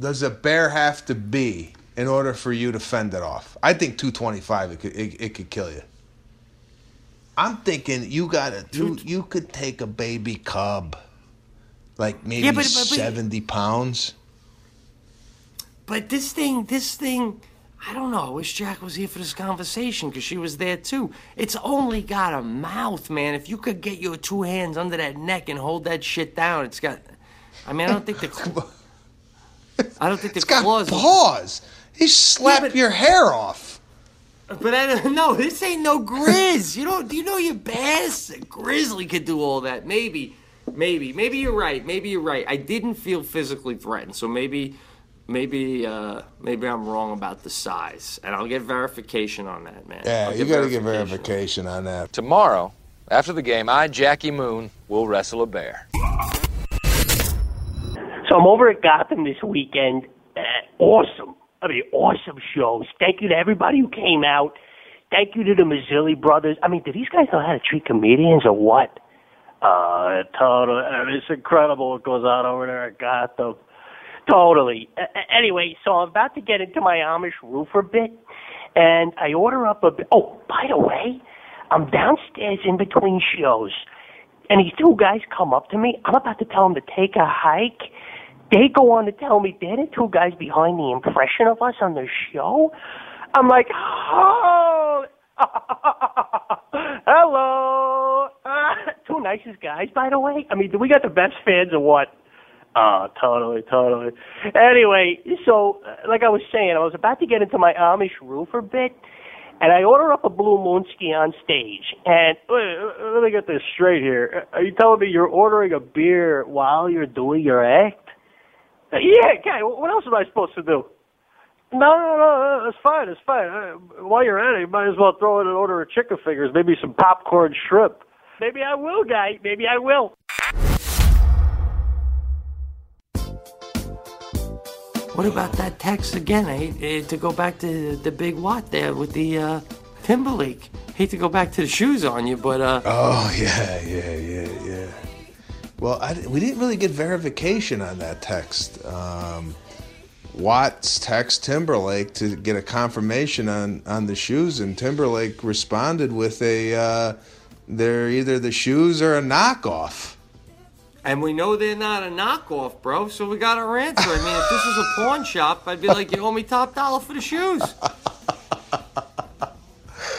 does a bear have to be in order for you to fend it off? I think 225 it could it, it could kill you. I'm thinking you got a two. You could take a baby cub, like maybe Yeah, but- but- but- 70 pounds. But this thing, this thing, I don't know. I wish Jack was here for this conversation because she was there too. It's only got a mouth, man. If you could get your two hands under that neck and hold that shit down, it's got. I mean, I don't think the. <laughs> cl- I don't think the It's got claws. paws. He slap but- your hair off. But I don't know. This ain't no grizz. You don't. Do you know your bass? A grizzly could do all that. Maybe, maybe, maybe you're right. Maybe you're right. I didn't feel physically threatened, so maybe, maybe, uh, maybe I'm wrong about the size, and I'll get verification on that, man. Yeah, you got to get verification on that. Tomorrow, after the game, I, Jackie Moon, will wrestle a bear. So I'm over at Gotham this weekend. Uh, awesome. I mean, awesome shows. Thank you to everybody who came out. Thank you to the Mazzilli brothers. I mean, do these guys know how to treat comedians or what? Uh, totally. I mean, it's incredible what goes on over there at Gotham. Totally. Uh, anyway, so I'm about to get into my Amish roofer bit, and I order up a. Oh, by the way, I'm downstairs in between shows, and these two guys come up to me. I'm about to tell them to take a hike. They go on to tell me they're the two guys behind the impression of us on the show. I'm like, oh, <laughs> hello. Uh, <laughs> two nicest guys, by the way. I mean, do we got the best fans or what? Uh, totally, totally. Anyway, so uh, like I was saying, I was about to get into my Amish roofer bit, and I order up a Blue Moonski on stage. And wait, uh, let me get this straight here. Are you telling me you're ordering a beer while you're doing your act? Uh, yeah, guy. What else am I supposed to do? No, no, no, that's fine. It's fine. Uh, While you're at it, you might as well throw in an order of chicken fingers, maybe some popcorn shrimp. Maybe I will, guy. Maybe I will. What about that text again? I hate, eh, to go back to the big what there with the uh, Timberlake. Hate to go back to the shoes on you, but uh, Oh yeah, yeah, yeah, yeah. Well, I, we didn't really get verification on that text. Um, Watts text Timberlake to get a confirmation on on the shoes, and Timberlake responded with a uh, they're either the shoes or a knockoff. and we know they're not a knockoff, bro. So we got our answer. I mean, if this was a pawn shop, I'd be like, you owe me top dollar for the shoes.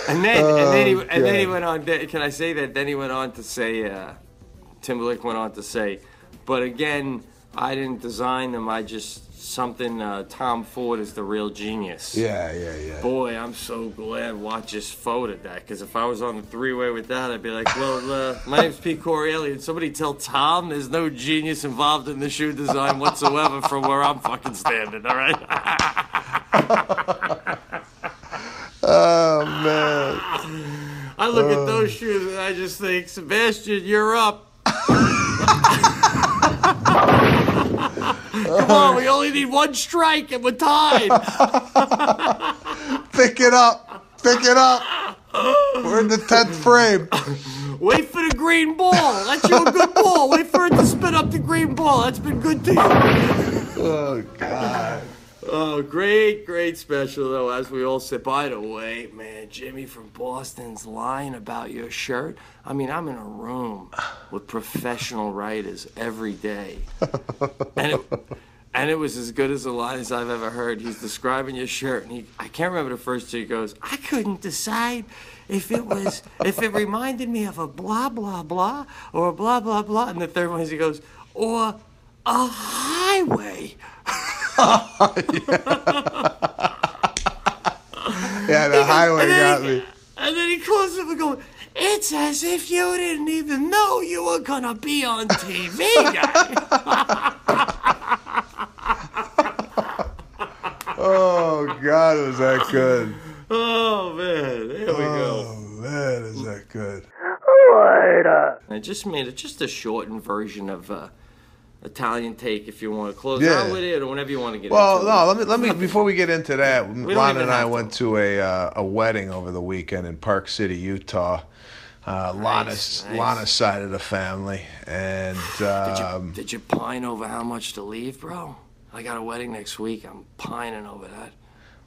And then, and then he, and then he went on. Can I say that? Then he went on to say, uh, Timberlake went on to say, but again, I didn't design them. I just something. Uh, Tom Ford is the real genius. Yeah, yeah, yeah. Boy, I'm so glad Watt just photoed that because if I was on the three-way with that, I'd be like, "Well, uh, my name's Pete Correale, and somebody tell Tom there's no genius involved in the shoe design whatsoever from where I'm fucking standing." All right. <laughs> Oh man. I look at those shoes and I just think, Sebastian, you're up. <laughs> Come on, we only need one strike and we're tied. <laughs> Pick it up. Pick it up. We're in the tenth frame. Wait for the green ball. That's your good ball. Wait for it to spin up the green ball. That's been good to you. Oh God. Oh, great, great special though. As we all sit by the way, man, Jimmy from Boston's lying about your shirt. I mean, I'm in a room with professional writers every day, and it, and it was as good as a the lines I've ever heard. He's describing your shirt, and he I can't remember the first two. He goes, I couldn't decide if it was if it reminded me of a blah blah blah or a blah blah blah, and the third one is he goes, or a highway. <laughs> <laughs> Yeah, the highway And then got he- me. And then he closes up and goes, It's as if you didn't even know you were gonna be on TV. <laughs> Oh God, was that good? oh man, there we go. Oh man, is that good? Later. I just made it just a shortened version of uh, Italian take if you want to close Yeah. out with it or whenever you want to get it. Well, no. it. Let me let me before we get into that. <laughs> Lana and I to. went to a uh, a wedding over the weekend in Park City, Utah. Uh, Lana's nice. Lana's side of the family, and <sighs> Did you, um, did you pine over how much to leave, bro? I got a wedding next week. I'm pining over that.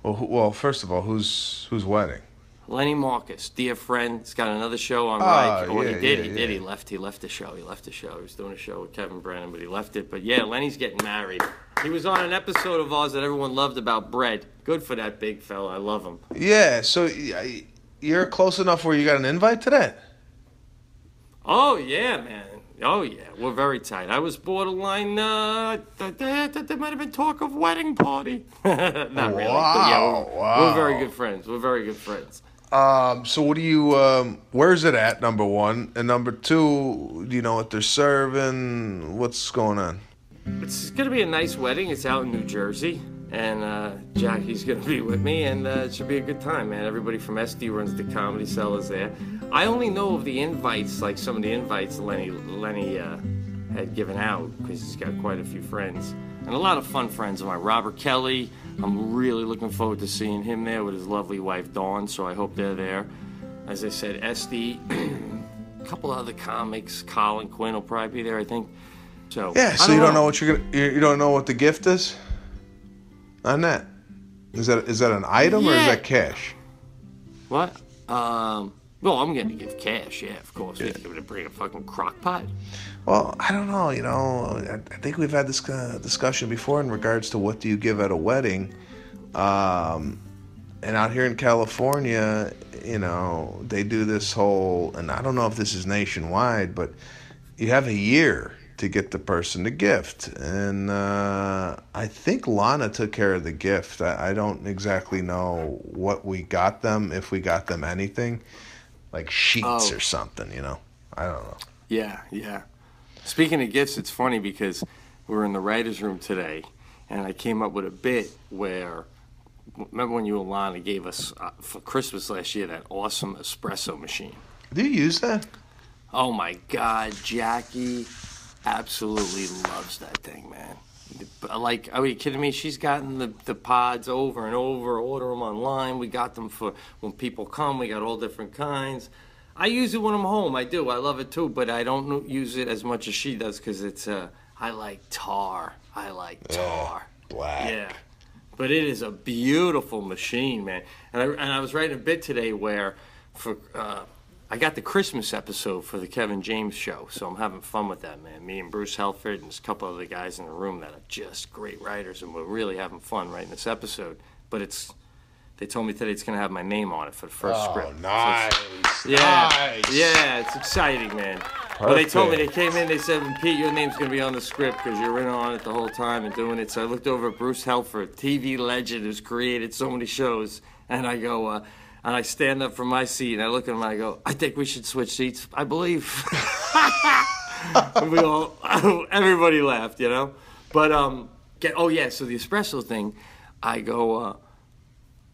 well, who- well, first of all, who's who's wedding? Lenny Marcus, dear friend, he's got another show on Oh, Riot. Well, yeah, he did. yeah, he yeah. did. He left. He left the show. He left the show. He was doing a show with Kevin Brennan, but he left it. But yeah, Lenny's getting married. He was on an episode of ours that everyone loved about bread. Good for that big fella. I love him. Yeah. So you're close enough where you got an invite to that? Oh yeah, man. Oh yeah, we're very tight. I was borderline. Uh, th- th- th- there might have been talk of wedding party. <laughs> Not really. But yeah, Wow, we're, wow. we're very good friends. We're very good friends. Um, so what do you? Um, where's it at? Number one, and number two, do you know what they're serving? What's going on? It's gonna be a nice wedding. It's out in New Jersey, and uh, Jackie's gonna be with me, and uh, it should be a good time, man. Everybody from Estee runs the comedy cell cellars there. I only know of the invites, like some of the invites Lenny Lenny uh, had given out, because he's got quite a few friends and a lot of fun friends of mine. Robert Kelly. I'm really looking forward to seeing him there with his lovely wife Dawn. So I hope they're there. As I said, Estee. <clears throat> a couple other comics. Colin Quinn will probably be there, I think. So Yeah. So you don't know what you're gonna. You, don't know what the gift is. On that, is that is that an item or is that cash? What? Um. Well, I'm going to give cash. Yeah, of course. We give it to bring a fucking crock pot. Well, I don't know. You know, I, I think we've had this uh, discussion before in regards to what do you give at a wedding. Um, and out here in California, you know, they do this whole, and I don't know if this is nationwide, but you have a year to get the person the gift. And uh, I think Lana took care of the gift. I, I don't exactly know what we got them, if we got them anything, like sheets Oh. or something, you know. I don't know. Yeah, yeah. Speaking of gifts, it's funny because we were in the writer's room today, and I came up with a bit where remember when you and Lana gave us uh, for Christmas last year that awesome espresso machine? Do you use that? Oh my God, Jackie absolutely loves that thing, man. Like, are you kidding me? She's gotten the, the pods over and over, order them online. We got them for when people come, we got all different kinds. I use it when I'm home. I do. I love it too, but I don't use it as much as she does because it's, uh, I like tar. I like tar. Black. Yeah. But it is a beautiful machine, man. And I, and I was writing a bit today where for uh, I got the Christmas episode for the Kevin James show, so I'm having fun with that, man. Me and Bruce Helford and there's a couple other guys in the room that are just great writers, and we're really having fun writing this episode. But it's they told me today it's gonna have my name on it for the first Oh, script. So nice. it's- yeah, Nice. yeah, it's exciting, man. But they told me they came in. They said, "Pete, your name's gonna be on the script because you're in on it the whole time and doing it." So I looked over at Bruce Helford, TV legend who's created so many shows, and I go, uh, and I stand up from my seat and I look at him and I go, "I think we should switch seats. I believe." <laughs> and we all, <laughs> everybody laughed, you know. But um, get oh yeah, so the espresso thing, I go. Uh,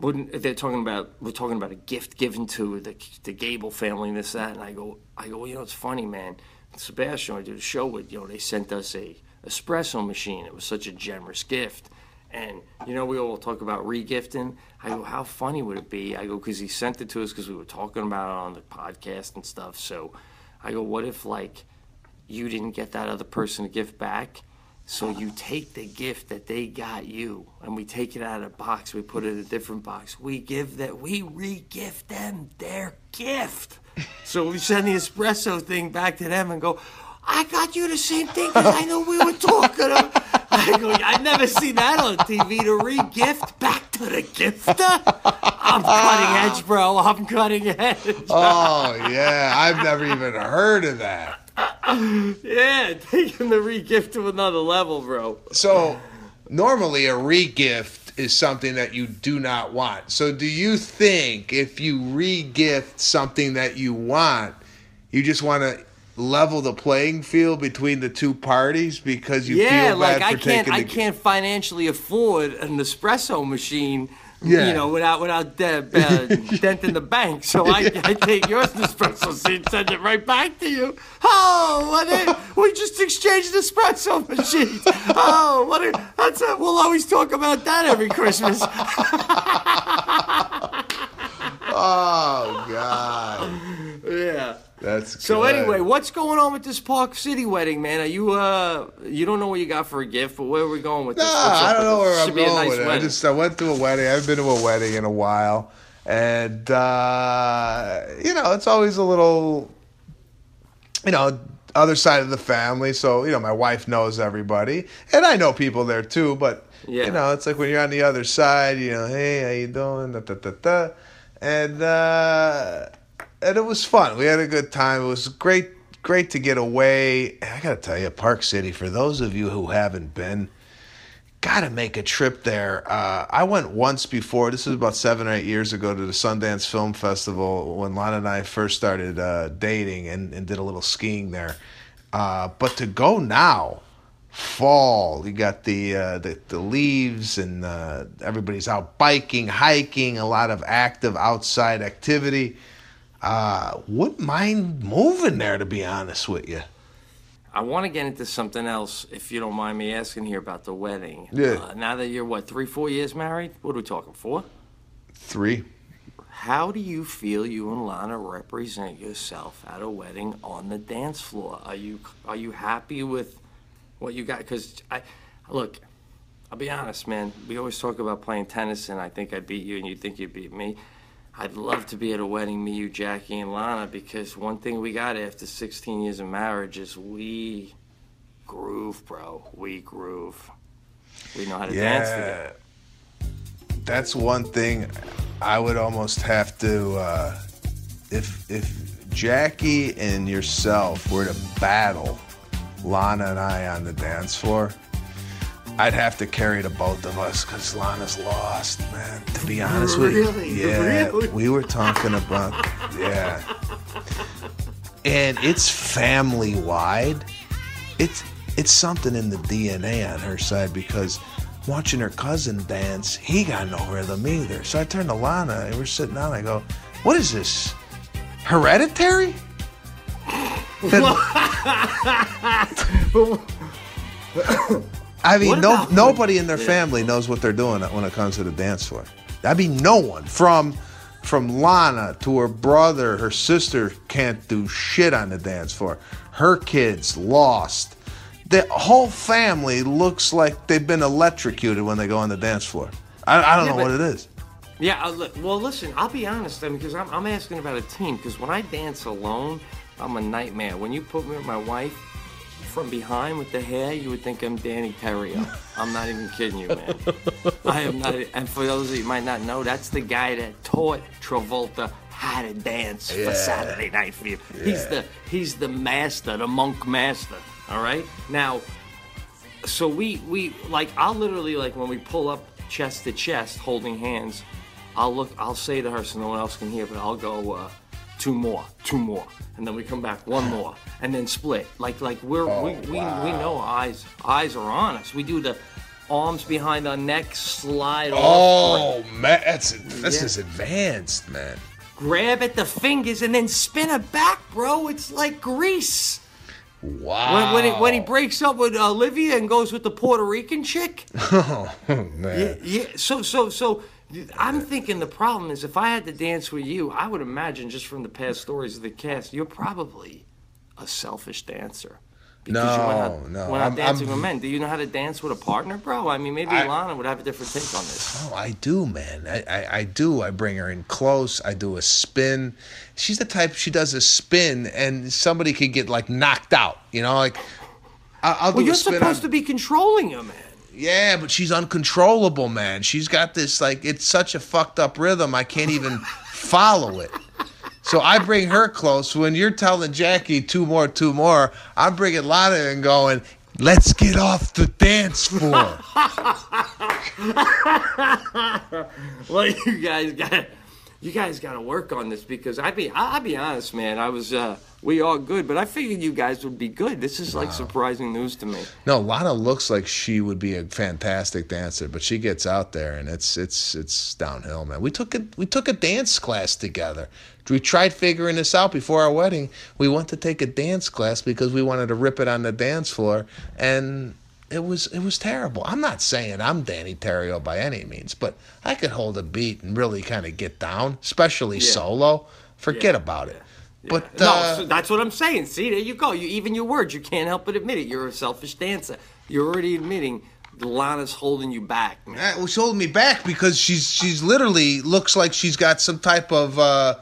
wouldn't they're talking about we're talking about a gift given to the the Gable family and this that and I go I go you know it's funny man Sebastian I did a show with you know they sent us a espresso machine it was such a generous gift and you know we all talk about regifting I go how funny would it be I go because he sent it to us because we were talking about it on the podcast and stuff so I go what if like you didn't get that other person a gift back. So you take the gift that they got you, and we take it out of a box. We put it in a different box. We give that. We re-gift them their gift. So we send the espresso thing back to them and go. I got you the same thing because I know we were talking. <laughs> I go. I never seen that on TV. To re-gift back to the gifter. I'm cutting ah. edge, bro. I'm cutting edge. Oh yeah, I've never even heard of that. Yeah, taking the regift to another level, bro. So normally a regift is something that you do not want. So do you think if you regift something that you want, you just want to level the playing field between the two parties because you yeah, feel bad like for I can't, taking I can't financially afford an espresso machine. Yeah. You know, without without uh, uh, <laughs> dent in the bank, so I, I take yours <laughs> espresso seat, send it right back to you. Oh, what a, we just exchanged espresso machines. Oh, what a, that's a, we'll always talk about that every Christmas. <laughs> Oh God, yeah. That's So good. anyway, what's going on with this Park City wedding, man? Are you uh you don't know what you got for a gift, but where are we going with Nah, this? I don't know this? where I'm be a going nice with it. I just I went to a wedding. I haven't been to a wedding in a while, and uh, you know it's always a little, you know, other side of the family. So you know, my wife knows everybody, and I know people there too. But Yeah. you know, it's like when you're on the other side. You know, hey, how you doing? Da, da, da, da. And uh, and it was fun. We had a good time. It was great. Great to get away. And I gotta tell you, Park City. For those of you who haven't been, got to make a trip there. Uh, I went once before. This was about seven or eight years ago to the Sundance Film Festival when Lana and I first started uh, dating and, and did a little skiing there. Uh, but to go now, fall, you got the uh, the, the leaves and uh, everybody's out biking, hiking, a lot of active outside activity. Uh, wouldn't mind moving there, to be honest with you. I want to get into something else, if you don't mind me asking here about the wedding. Yeah. Uh, now that you're what three, four years married, what are we talking? Four? Three. How do you feel you and Lana represent yourself at a wedding on the dance floor? Are you are you happy with what you got? Because I look, I'll be honest, man. We always talk about playing tennis, and I think I beat you, and you think you beat me. I'd love to be at a wedding, me, you, Jackie, and Lana, because one thing we got after 16 years of marriage is we groove, bro. We groove. We know how to dance together. That's one thing I would almost have to uh, if if Jackie and yourself were to battle Lana and I on the dance floor, I'd have to carry the both of us because Lana's lost, man. To be honest with you, yeah, Really? we were talking about, yeah, and it's family wide. It's it's something in the DNA on her side because watching her cousin dance. He got no rhythm either. So I turned to Lana and we're sitting down. I go, "What is this? Hereditary?" <laughs> <laughs> <laughs> I mean, no, nobody in their family knows what they're doing when it comes to the dance floor. I mean, no one from from Lana to her brother, her sister can't do shit on the dance floor. Her kids lost. The whole family looks like they've been electrocuted when they go on the dance floor. I, I don't Yeah, know but- what it is. Yeah, uh, well, listen, I'll be honest, then, because I'm, I'm asking about a team. Because when I dance alone, I'm a nightmare. When you put me with my wife from behind with the hair, you would think I'm Deney Terio. I'm not even kidding you, man. I am not. And for those of you who might not know, that's the guy that taught Travolta how to dance Yeah. for Saturday Night Fever. He's the he's the master, the monk master. All right, now so we we like I'll literally like when we pull up chest to chest holding hands, I'll look I'll say to her so no one else can hear, but I'll go uh, two more, two more, and then we come back one <laughs> more, and then split. Like like we're oh, we, we we know eyes eyes are on us. We do the arms behind our neck, slide off, Oh man, that's this Yeah. is advanced, man. grab at the fingers, and then spin it back, bro. It's like grease. Wow. When, when, he, when he breaks up with Olivia and goes with the Puerto Rican chick, <laughs> oh man. Yeah, so so so I'm thinking the problem is if I had to dance with you, I would imagine just from the past stories of the cast, you're probably a selfish dancer. Because you went out, No, no, went out I'm- dancing I'm- with men. Do you know how to dance with a partner, bro? I mean, maybe I- Lana would have a different take on this. Oh, I do, man. I, I, I do. I bring her in close. I do a spin. She's the type. She does a spin, and somebody could get like knocked out. You know, like I- I'll do Well, you're supposed on- to be controlling her, man. Yeah, but she's uncontrollable, man. She's got this like it's such a fucked up rhythm. I can't even <laughs> follow it. So I bring her close. When you're telling Jackie two more, two more, I'm bringing Lana and going, "Let's get off the dance floor." <laughs> well, you guys got you guys got to work on this because I'd be I'll be honest, man. I was uh, we all good, but I figured you guys would be good. This is like surprising news to me. No, Lana looks like she would be a fantastic dancer, but she gets out there and it's it's it's downhill, man. We took a we took a dance class together. We tried figuring this out before our wedding. We went to take a dance class because we wanted to rip it on the dance floor, and it was it was terrible. I'm not saying I'm Deney Terio by any means, but I could hold a beat and really kind of get down, especially Yeah. solo. Forget about it. But no, uh, so that's what I'm saying. See, there you go. You even your words, you can't help but admit it. You're a selfish dancer. You're already admitting Lana's holding you back, man. That was holding me back because she's she's literally looks like she's got some type of uh,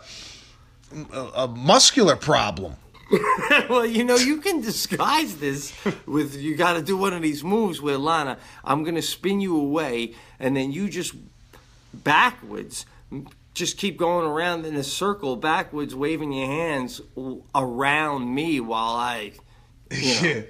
a muscular problem. <laughs> well, you know, you can disguise this with you got to do one of these moves where Lana, I'm gonna spin you away, and then you just backwards, just keep going around in a circle backwards, waving your hands around me while I, you <laughs> know,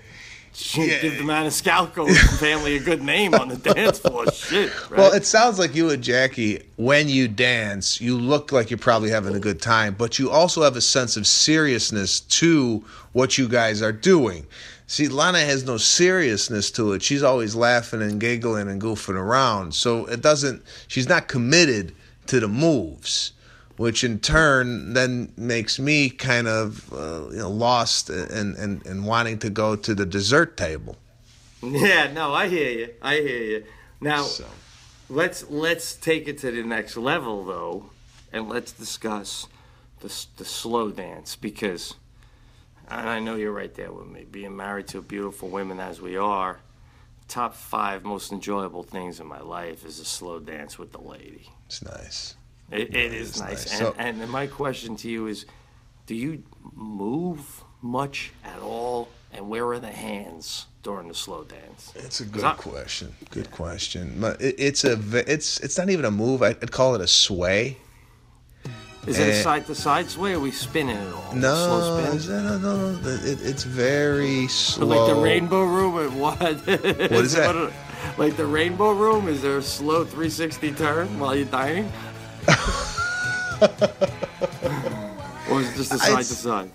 shit, give the man a Maniscalco family a good name on the <laughs> dance floor. Shit, right? Well, it sounds like you and Jackie, when you dance, you look like you're probably having a good time, but you also have a sense of seriousness to what you guys are doing. See, Lana has no seriousness to it. She's always laughing and giggling and goofing around. So it doesn't, she's not committed to the moves, which in turn then makes me kind of uh, you know, lost and, and, and wanting to go to the dessert table. Yeah, no, I hear you. I hear you. Now, let's let's take it to the next level though, and let's discuss the the slow dance because, and I know you're right there with me. Being married to beautiful women as we are, top five most enjoyable things in my life is a slow dance with the lady. It's nice. It, it is nice. nice. And, So- and my question to you is, do you move much at all, and where are the hands during the slow dance? It's a good I- question. Good question. It, it's a it's it's not even a move. I'd call it a sway. Is it a Eh, side to side sway? Or are we spinning it all? No, slow spin. is no, no, no. It, it's very slow. <laughs> Like the rainbow room at what? <laughs> what is that? like the rainbow room? Is there a slow 360 turn while you're dining? Or is it just a side to side?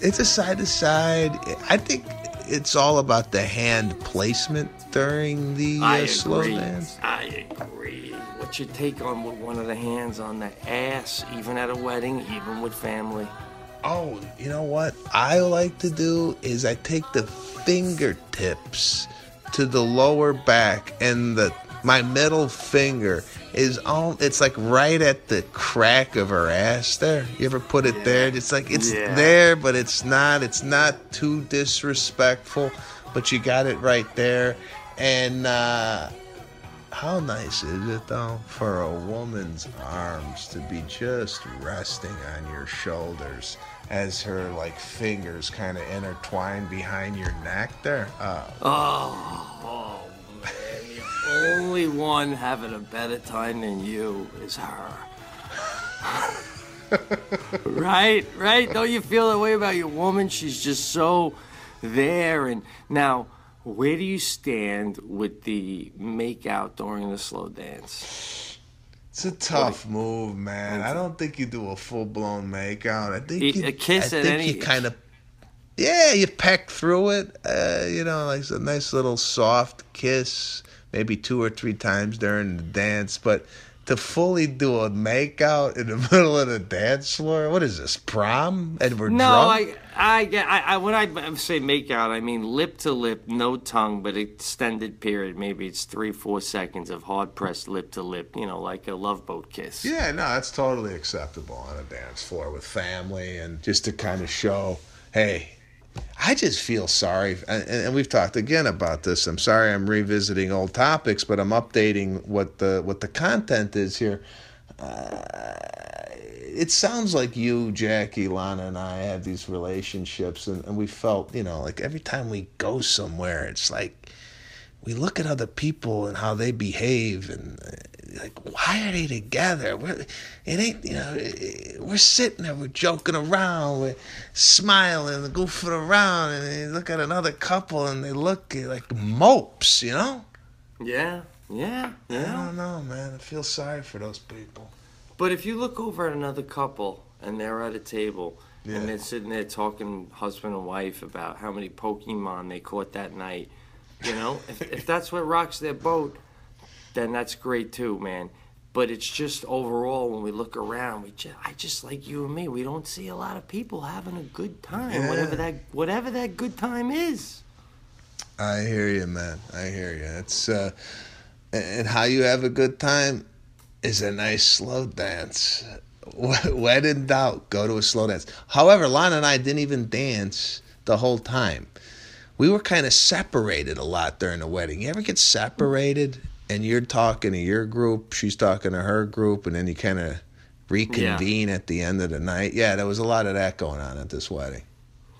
It's a side to side. I think it's all about the hand placement during the uh, slow dance. I agree. What's your take on with one of the hands on the ass, even at a wedding, even with family? Oh, you know what I like to do is I take the fingertips to the lower back and the my middle finger is on it's like right at the crack of her ass there. You ever put it there? It's like it's Yeah. there but it's not it's not too disrespectful, but you got it right there. And uh how nice is it though for a woman's arms to be just resting on your shoulders as her like fingers kind of intertwine behind your neck there? Uh, Oh, oh only one having a better time than you is her. <laughs> right, right. Don't you feel that way about your woman? She's just so there. And now, where do you stand with the make out during the slow dance? it's a tough move, man. I don't think you do a full blown makeout. I think you, a kiss I at think any- you kind of yeah, you peck through it. Uh, you know, like a nice little soft kiss, maybe two or three times during the dance. But to fully do a makeout in the <laughs> middle of the dance floor, what is this prom? And we're No, drunk. I, I, I, I, when I say make out, I mean lip to lip, no tongue, but extended period. Maybe it's three, four seconds of hard pressed lip to lip. You know, like a love boat kiss. Yeah, no, that's totally acceptable on a dance floor with family and just to kind of show, hey, I just feel sorry. And, and we've talked again about this. I'm sorry I'm revisiting old topics, but I'm updating what the what the content is here. Uh, it sounds like you, Jackie, Lana, and I have these relationships, and, and we felt, you know, like every time we go somewhere, it's like we look at other people and how they behave and uh, like why are they together? We're, it ain't you know we're sitting there we're joking around we're smiling and goofing around and they look at another couple and they look like mopes you know? Yeah, yeah, yeah. I don't know man. I feel sorry for those people. But if you look over at another couple and they're at a table Yeah. and they're sitting there talking husband and wife about how many Pokemon they caught that night, you know, if, if that's what rocks their boat, then that's great too, man. But it's just overall when we look around, we just, I just like you and me, we don't see a lot of people having a good time, Yeah. whatever that whatever that good time is. i hear you man i hear you it's uh and how you have a good time is a nice slow dance when in doubt, go to a slow dance. However, Lana and I didn't even dance the whole time. We were kind of separated a lot during the wedding. You ever get separated and you're talking to your group, she's talking to her group, and then you kind of reconvene at the end of the night? Yeah, there was a lot of that going on at this wedding.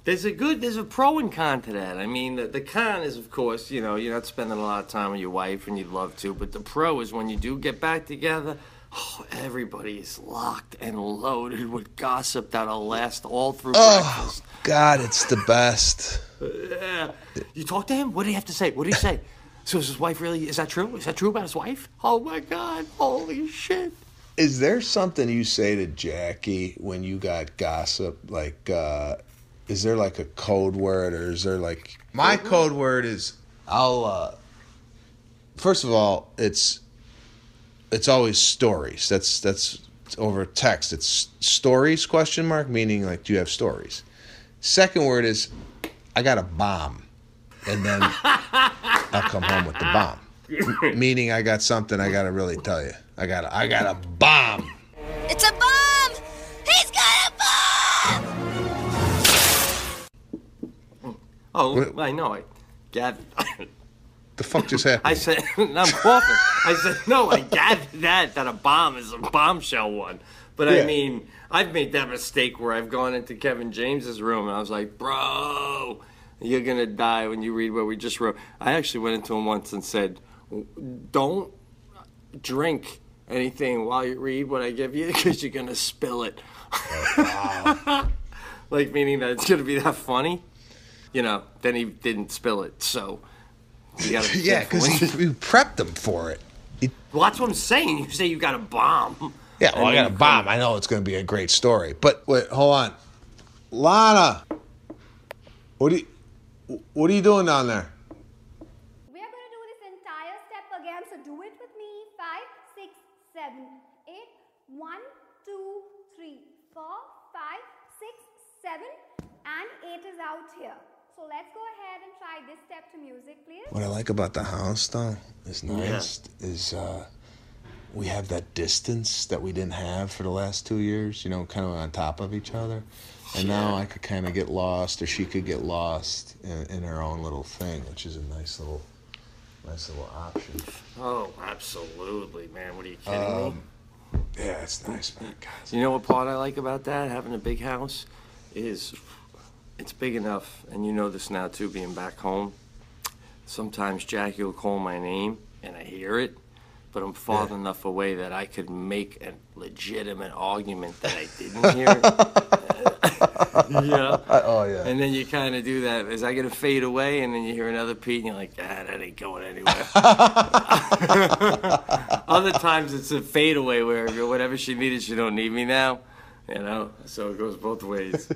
There's a good, there's a pro and con to that. I mean, the, the con is, of course, you know, you're not spending a lot of time with your wife and you'd love to, but the pro is when you do get back together, oh, everybody is locked and loaded with gossip that'll last all through Oh, breakfast. God, it's the best. Yeah. You talk to him? What did he have to say? What did he say? So is his wife really, is that true? Is that true about his wife? Oh my God, holy shit. Is there something you say to Jackie when you got gossip? Like, uh, is there like a code word, or is there like my code word is I'll. Uh, first of all, it's it's always stories. That's that's over text. It's stories question mark meaning like do you have stories? Second word is I got a bomb, and then I'll come home with the bomb. Meaning I got something I got to really tell you. I got a, I got a bomb. It's a bomb! He's got a bomb! Oh, What- I know. I gathered. <laughs> The fuck just happened? I said, <laughs> I'm coughing. I said, no, I gathered that, that a bomb is a bombshell one. But Yeah. I mean, I've made that mistake where I've gone into Kevin James's room and I was like, bro, you're going to die when you read what we just wrote. I actually went into him once and said, don't drink anything while you read what I give you <laughs> because you're going to spill it. Oh, <laughs> like, meaning that it's going to be that funny. You know, then he didn't spill it. So. You gotta be <laughs> yeah, because you, you prepped them for it. Well, that's what I'm saying. You say you got a bomb. Yeah, well, And I got a then- bomb. I know it's going to be a great story. But wait, hold on. Lana, what do you, What are you doing down there? We are going to do this entire step again, so do it with me. Five, six, seven, eight. One, two, three, four, five, six, seven, and eight is out here. So let's go ahead and try this step to music, please. What I like about the house, though, is nice, is uh, we have that distance that we didn't have for the last two years. You know, kind of on top of each other, and now I could kind of get lost, or she could get lost in, in her own little thing, which is a nice little, nice little option. Oh, absolutely, man. What are you kidding me? Um, yeah, it's nice, man. God. You know what part I like about that? Having a big house is it's big enough, and you know this now too, being back home. Sometimes Jackie will call my name, and I hear it, but I'm far enough away that I could make a legitimate argument that I didn't hear it. <laughs> yeah. Oh yeah. And then you kind of do that. Is I gonna fade away, and then you hear another Pete, and you're like, ah, that ain't going anywhere. <laughs> Other times it's a fade away where whatever she needed, she don't need me now. You know, so it goes both ways.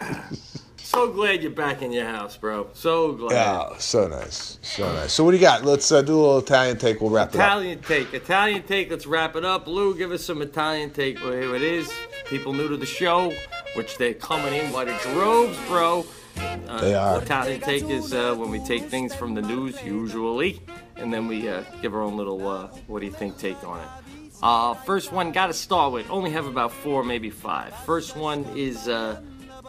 <laughs> so glad you're back in your house, bro. So glad. Yeah, so nice, so nice. So what do you got? Let's uh, do a little Italian take. We'll wrap it up. Italian take, Italian take. Let's wrap it up. Lou, give us some Italian take. Well, here it is. People new to the show, which they're coming in by the droves, bro. Uh, They are. Italian take is uh, when we take things from the news, usually, and then we uh, give our own little uh, what do you think take on it. Uh, first one, got to start with. Only have about four, maybe five. First one is uh,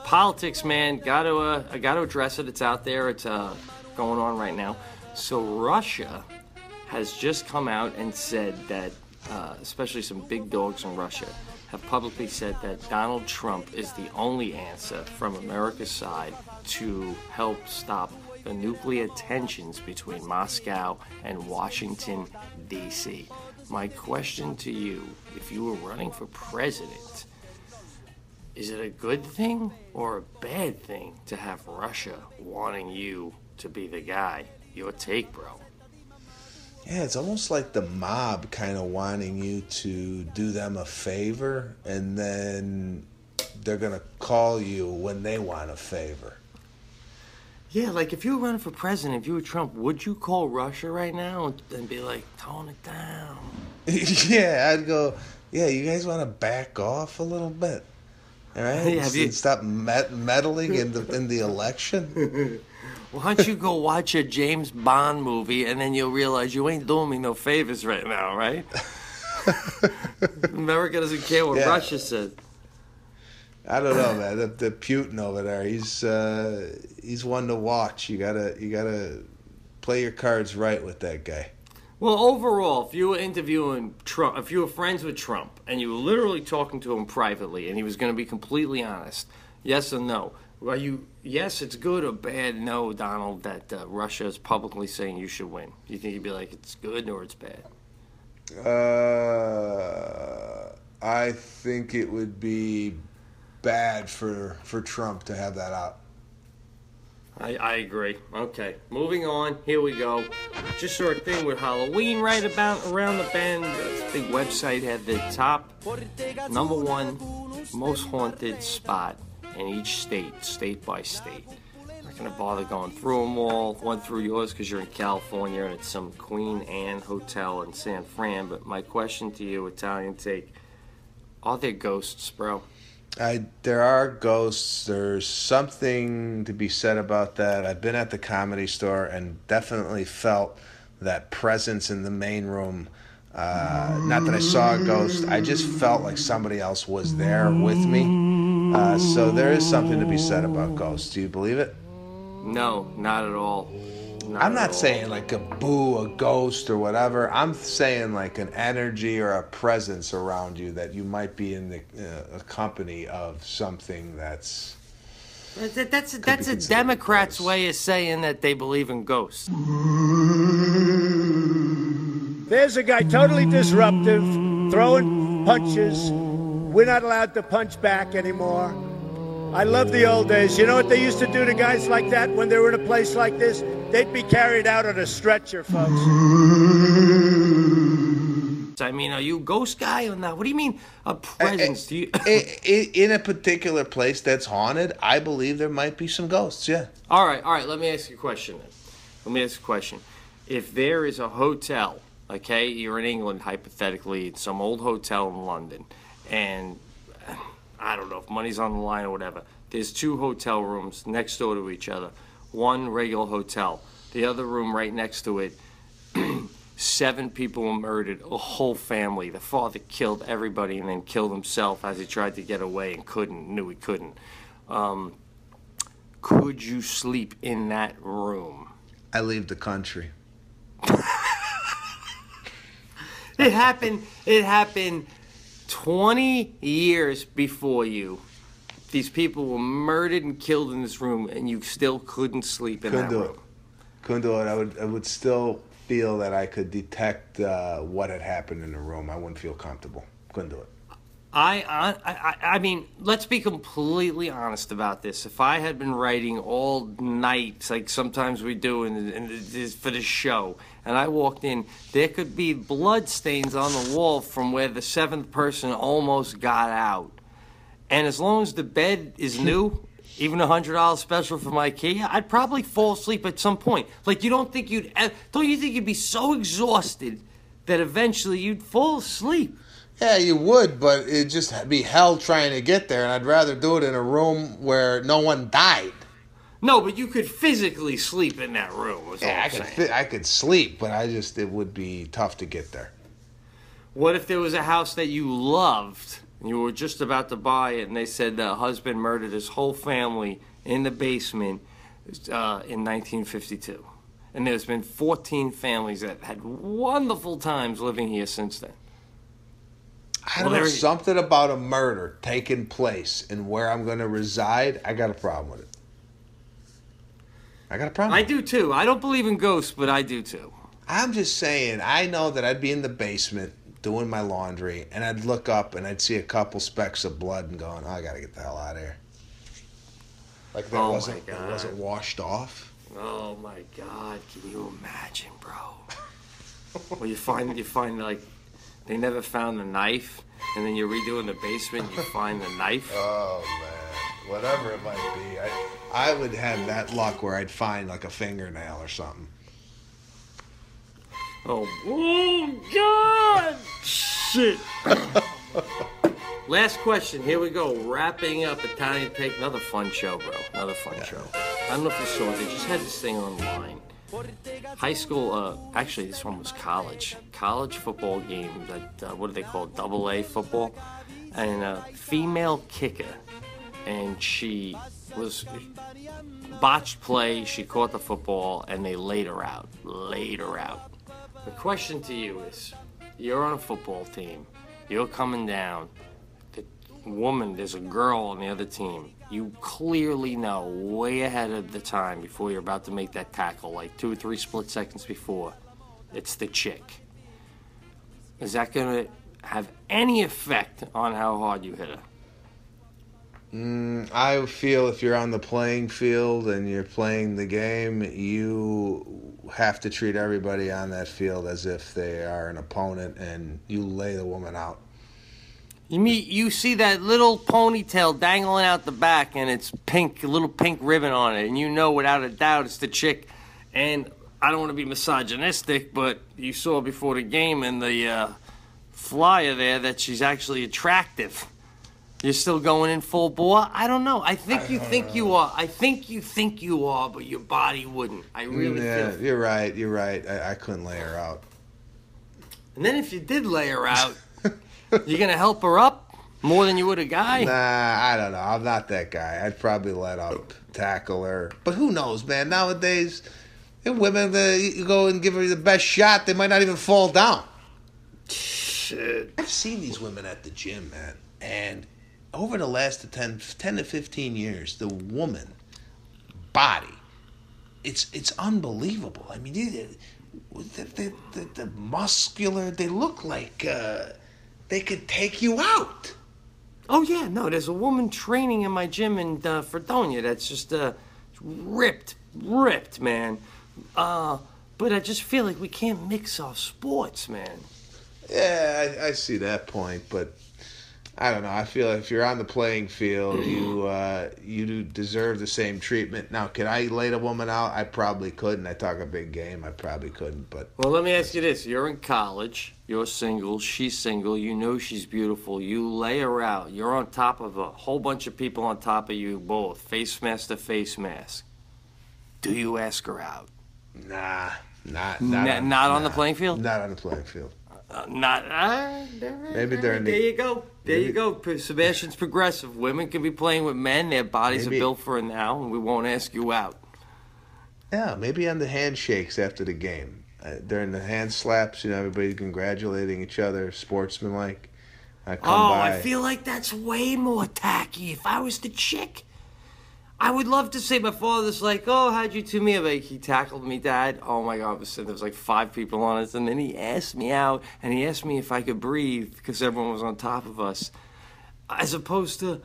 politics, man. Got to uh, I got to address it. It's out there. It's uh, going on right now. So Russia has just come out and said that, uh, especially some big dogs in Russia, have publicly said that Donald Trump is the only answer from America's side to help stop the nuclear tensions between Moscow and Washington, D.C. My question to you if you were running for president, is it a good thing or a bad thing to have Russia wanting you to be the guy? Your take, bro. Yeah, it's almost like the mob kind of wanting you to do them a favor, and then they're gonna call you when they want a favor. Yeah, like if you were running for president, if you were Trump, would you call Russia right now and- and be like, tone it down? <laughs> yeah, I'd go. Yeah, you guys want to back off a little bit, all right? Yeah, <laughs> have you- stop met- meddling in the in the election. <laughs> Why don't you go watch a James Bond movie and then you'll realize you ain't doing me no favors right now, right? America doesn't care what Yeah. Russia says. I don't know, man. The, the Putin over there, he's uh, he's one to watch. You gotta you gotta play your cards right with that guy. Well, overall, if you were interviewing Trump, if you were friends with Trump and you were literally talking to him privately and he was going to be completely honest, yes or no, are you, yes, it's good or bad, no, Donald, that uh, Russia is publicly saying you should win? Do you think he'd be like, it's good or it's bad? Uh, I think it would be bad for for Trump to have that out. I, I agree. Okay, moving on. Here we go. Just saw a thing with Halloween right about around the bend. This big website had the top number one most haunted spot in each state, state by state. I'm Not gonna bother going through them all. One through yours because you're in California and it's some Queen Anne Hotel in San Fran. But my question to you, Italian take: Are there ghosts, bro? I there are ghosts. There's something to be said about that. I've been at the comedy store and definitely felt that presence in the main room. Uh, not that I saw a ghost. I just felt like somebody else was there with me. Uh, so there is something to be said about ghosts. Do you believe it? No, not at all. Not I'm not saying like a boo, a ghost, or whatever. I'm saying like an energy or a presence around you that you might be in the uh, a company of something that's. That- That's that's a Democrat's way of saying that they believe in ghosts. There's a guy totally disruptive, throwing punches. We're not allowed to punch back anymore. I love the old days. You know what they used to do to guys like that when they were in a place like this? They'd be carried out on a stretcher, folks. I mean, are you a ghost guy or not? What do you mean a presence? Do you? I- I- in a particular place that's haunted, I believe there might be some ghosts. Yeah. All right, all right. Let me ask you a question. Then. Let me ask you a question. If there is a hotel, okay, you're in England hypothetically, it's some old hotel in London, and uh, I don't know if money's on the line or whatever. There's two hotel rooms next door to each other. One regular hotel, the other room right next to it. <clears throat> Seven people were murdered, a whole family. The father killed everybody and then killed himself as he tried to get away and couldn't, knew he couldn't. Um, could you sleep in that room? I leave the country. <laughs> It happened. It happened 20 years before you. These people were murdered and killed in this room, and you still couldn't sleep in Couldn't that do room. it. Couldn't do it. I would. I would still feel that I could detect uh, what had happened in the room. I wouldn't feel comfortable. Couldn't do it. I, I, I, I mean, let's be completely honest about this. If I had been writing all night, like sometimes we do in, in this, for the show, and I walked in, there could be blood stains on the wall from where the seventh person almost got out. And as long as the bed is <laughs> new, even a hundred dollars special from IKEA, I'd probably fall asleep at some point. Like you don't think you'd, don't you think you'd be so exhausted that eventually you'd fall asleep? Yeah, you would, but it'd just be hell trying to get there, and I'd rather do it in a room where no one died. No, but you could physically sleep in that room. Yeah, I could. I could sleep, but I just it would be tough to get there. What if there was a house that you loved and you were just about to buy it, and they said the husband murdered his whole family in the basement uh, in 1952, and there's been 14 families that had wonderful times living here since then. I Well, don't know something about a murder taking place and where I'm going to reside. I got a problem with it. I got a problem. I do too. I don't believe in ghosts, but I do too. I'm just saying, I know that I'd be in the basement doing my laundry, and I'd look up and I'd see a couple specks of blood and going, oh, I gotta get the hell out of here. Like that Oh wasn't it wasn't washed off. Oh my God! Can you imagine, bro? well, you find you find like they never found the knife, and then you're redoing the basement, you find the knife. Oh man, whatever it might be, I I would have that luck where I'd find like a fingernail or something. Oh, oh God! Shit. Last question. Here we go. Wrapping up Italian Take. Another fun show, bro. Another fun show. I don't know if you saw it. They just had this thing online. High school. Uh, actually, this one was college. College football game. That uh, what do they call it? Double A football. And a female kicker, and she was botched play. She caught the football, and they laid her out. Laid her out. The question to you is you're on a football team, you're coming down, the woman, there's a girl on the other team. You clearly know way ahead of the time before you're about to make that tackle, like two or three split seconds before, it's the chick. Is that going to have any effect on how hard you hit her? Mm, I feel if you're on the playing field and you're playing the game, you have to treat everybody on that field as if they are an opponent, and you lay the woman out. You meet, you see that little ponytail dangling out the back, and it's pink, a little pink ribbon on it, and you know without a doubt it's the chick. And I don't want to be misogynistic, but you saw before the game in the uh, flyer there that she's actually attractive. You're still going in full bore? I don't know. I think you think you are. I think you think you are, but your body wouldn't. I really yeah, feel. you're right. You're right. I, I couldn't lay her out. And then if you did lay her out, <laughs> you're gonna help her up more than you would a guy. Nah, I don't know. I'm not that guy. I'd probably let up, tackle her. But who knows, man? Nowadays, if women, uh, you go and give her the best shot, they might not even fall down. Shit. I've seen these women at the gym, man. And over the last 10, 10 to 15 years, the woman body, it's it's unbelievable. I mean, the, the, the, the muscular, they look like uh, they could take you out. Oh yeah, no. There's a woman training in my gym in uh, Fredonia that's just uh, ripped, ripped, man. Uh, but I just feel like we can't mix our sports, man. Yeah, I, I see that point, but I don't know. I feel if you're on the playing field, you uh, you do deserve the same treatment. Now, could I lay the woman out? I probably couldn't. I talk a big game. I probably couldn't, but Well, let me ask you this: You're in college. You're single. She's single. You know she's beautiful. You lay her out. You're on top of a whole bunch of people on top of you, both face mask to face mask. Do you ask her out? nah, not Not, not, not on the playing field. not on the playing field. Uh, not. Uh, Maybe during there the you go. There you go. Sebastian's progressive. Women can be playing with men. Their bodies Maybe- are built for it now, and we won't ask you out. yeah, maybe on the handshakes after the game, uh, during the hand slaps. You know, everybody congratulating each other, sportsmanlike. I come Oh, by. I feel like that's way more tacky. If I was the chick, I would love to say my father's like, "Oh, how'd you two meet?" Like he tackled me, Dad. Oh my God, I was there was like five people on us, and then he asked me out, and he asked me if I could breathe because everyone was on top of us, as opposed to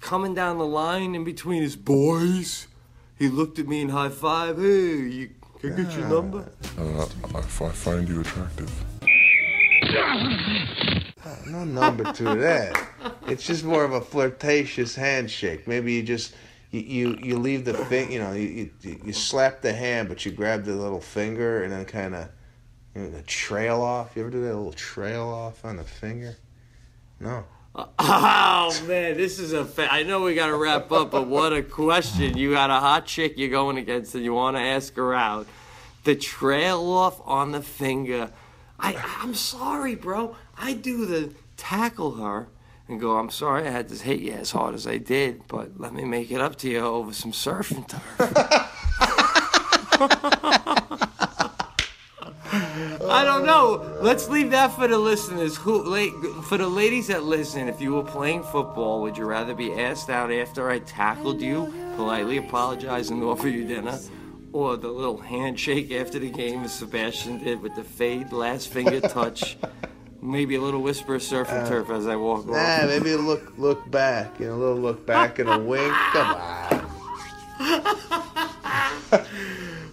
coming down the line in between his boys. He looked at me and high five. Hey, you can I get your number? Uh, I, I find you attractive. No number to that. It's just more of a flirtatious handshake. Maybe you just you you, you leave the thing. You know, you, you you slap the hand, but you grab the little finger and then kind of you know, the trail off. You ever do that little trail off on the finger? No. Oh man, this is a. Fa- I know we got to wrap up, but what a question! You got a hot chick you're going against, and you want to ask her out. The trail off on the finger. I I'm sorry, bro. I do the tackle her and go. I'm sorry I had to hit you as hard as I did, but let me make it up to you over some surf and turf. <laughs> I don't know. Let's leave that for the listeners. Who, la- for the ladies that listen, if you were playing football, would you rather be asked out after I tackled you, politely apologize and offer you dinner, or the little handshake after the game as Sebastian did with the fade, last finger <laughs> touch, maybe a little whisper of surf and turf as I walk Nah, off? maybe look look back. You know, a little look back and a wink. Come on. <laughs>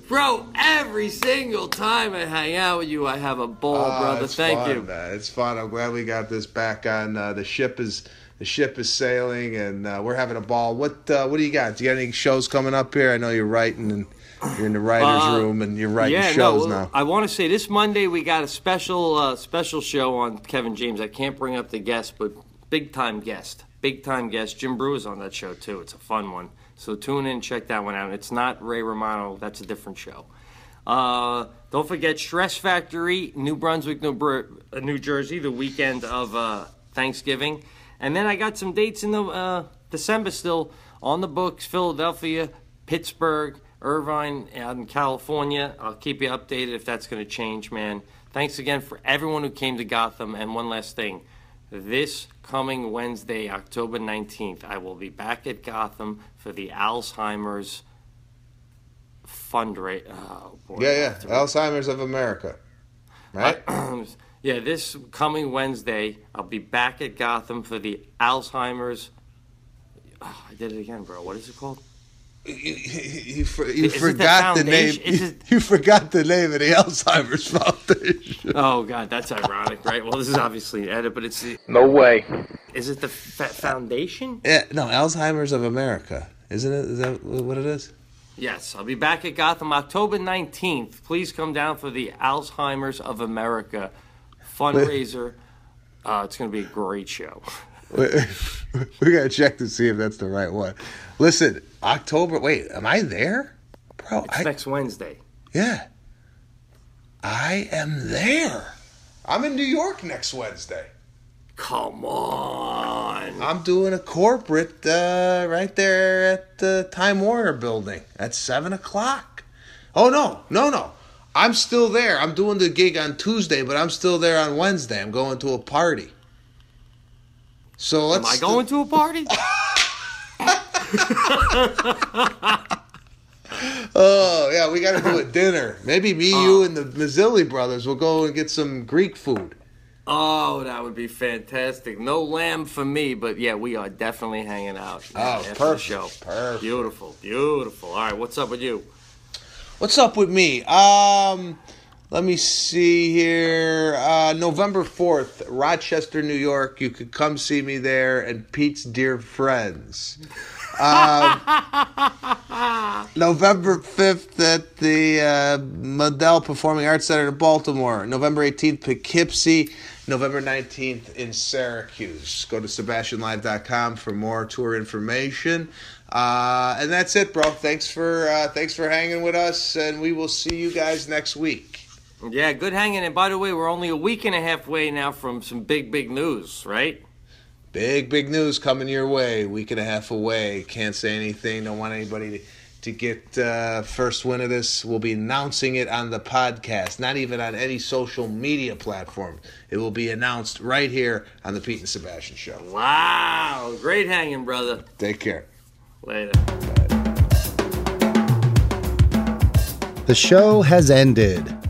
Bro, every single time I hang out with you, I have a ball, Oh, brother. Thank fun, you. Man. It's fun. I'm glad we got this back on. Uh, the ship is the ship is sailing, and uh, we're having a ball. What uh, what do you got? Do you got any shows coming up here? I know you're writing, and you're in the writers' Uh, room, and you're writing yeah, shows no, now. I want to say this Monday we got a special uh, special show on Kevin James. I can't bring up the guest, but big time guest, big time guest. Jim Breuer's on that show too. It's a fun one. So tune in, check that one out. It's not Ray Romano. That's a different show. Uh, don't forget Stress Factory, New Brunswick, New, Br- uh, New Jersey, the weekend of uh, Thanksgiving. And then I got some dates in the uh, December still on the books Philadelphia, Pittsburgh, Irvine, out in California. I'll keep you updated if that's going to change, man. Thanks again for everyone who came to Gotham. And one last thing this coming Wednesday, October 19th, I will be back at Gotham for the Alzheimer's fundraiser. Oh, boy. yeah, yeah. Alzheimer's of America, right? Uh, <clears throat> yeah, this coming Wednesday, I'll be back at Gotham for the Alzheimer's. Oh, I did it again, bro. What is it called? You, you, for, you Is it the forgot the, name. foundation? It- You forgot the name of the Alzheimer's <laughs> Foundation. Oh God, that's ironic, right? Well, this is obviously an edit, but it's the, No way. is it the fa- foundation? Yeah, no, Alzheimer's of America, isn't it? Is that what it is? Yes, I'll be back at Gotham October 19th. Please come down for the Alzheimer's of America fundraiser. <laughs> Uh, it's going to be a great show. <laughs> <laughs> we gotta check to see if that's the right one. Listen, October. Wait, am I there, bro? It's I, next Wednesday. yeah, I am there. I'm in New York next Wednesday. Come on. I'm doing a corporate uh, right there at the Time Warner building at seven o'clock. Oh no, no, no! I'm still there. I'm doing the gig on Tuesday, but I'm still there on Wednesday. I'm going to a party. So Am let's. I going to a party? <laughs> Oh yeah, we got to do a <laughs> dinner. Maybe me, you, and the Mazzilli brothers will go and get some Greek food. Oh, that would be fantastic. No lamb for me, but yeah, we are definitely hanging out. Oh, after the show. perfect. Beautiful, beautiful. All right, what's up with you? What's up with me? Um, let me see here. Uh, November 4th, Rochester, New York. You could come see me there and Pete's dear friends. Um, <laughs> November 5th at the uh, Modell Performing Arts Center in Baltimore. November 18th, Poughkeepsie. November 19th in Syracuse. Go to SebastianLive.com for more tour information. Uh, and that's it, bro. Thanks for uh, thanks for hanging with us, and we will see you guys next week. Yeah, good hanging. And by the way, we're only a week and a half away now from some big, big news, right? Big, big news coming your way. Week and a half away. Can't say anything. Don't want anybody to, to get uh, first win of this. We'll be announcing it on the podcast, not even on any social media platform. It will be announced right here on the Pete and Sebastian Show. Wow, great hanging, brother. Take care. Later. The show has ended.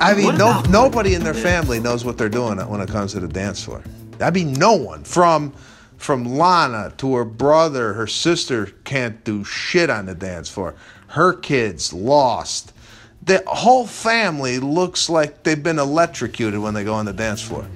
I mean, no, nobody in their family knows what they're doing when it comes to the dance floor. I mean, no one from from Lana to her brother, her sister can't do shit on the dance floor. Her kids lost. The whole family looks like they've been electrocuted when they go on the dance floor.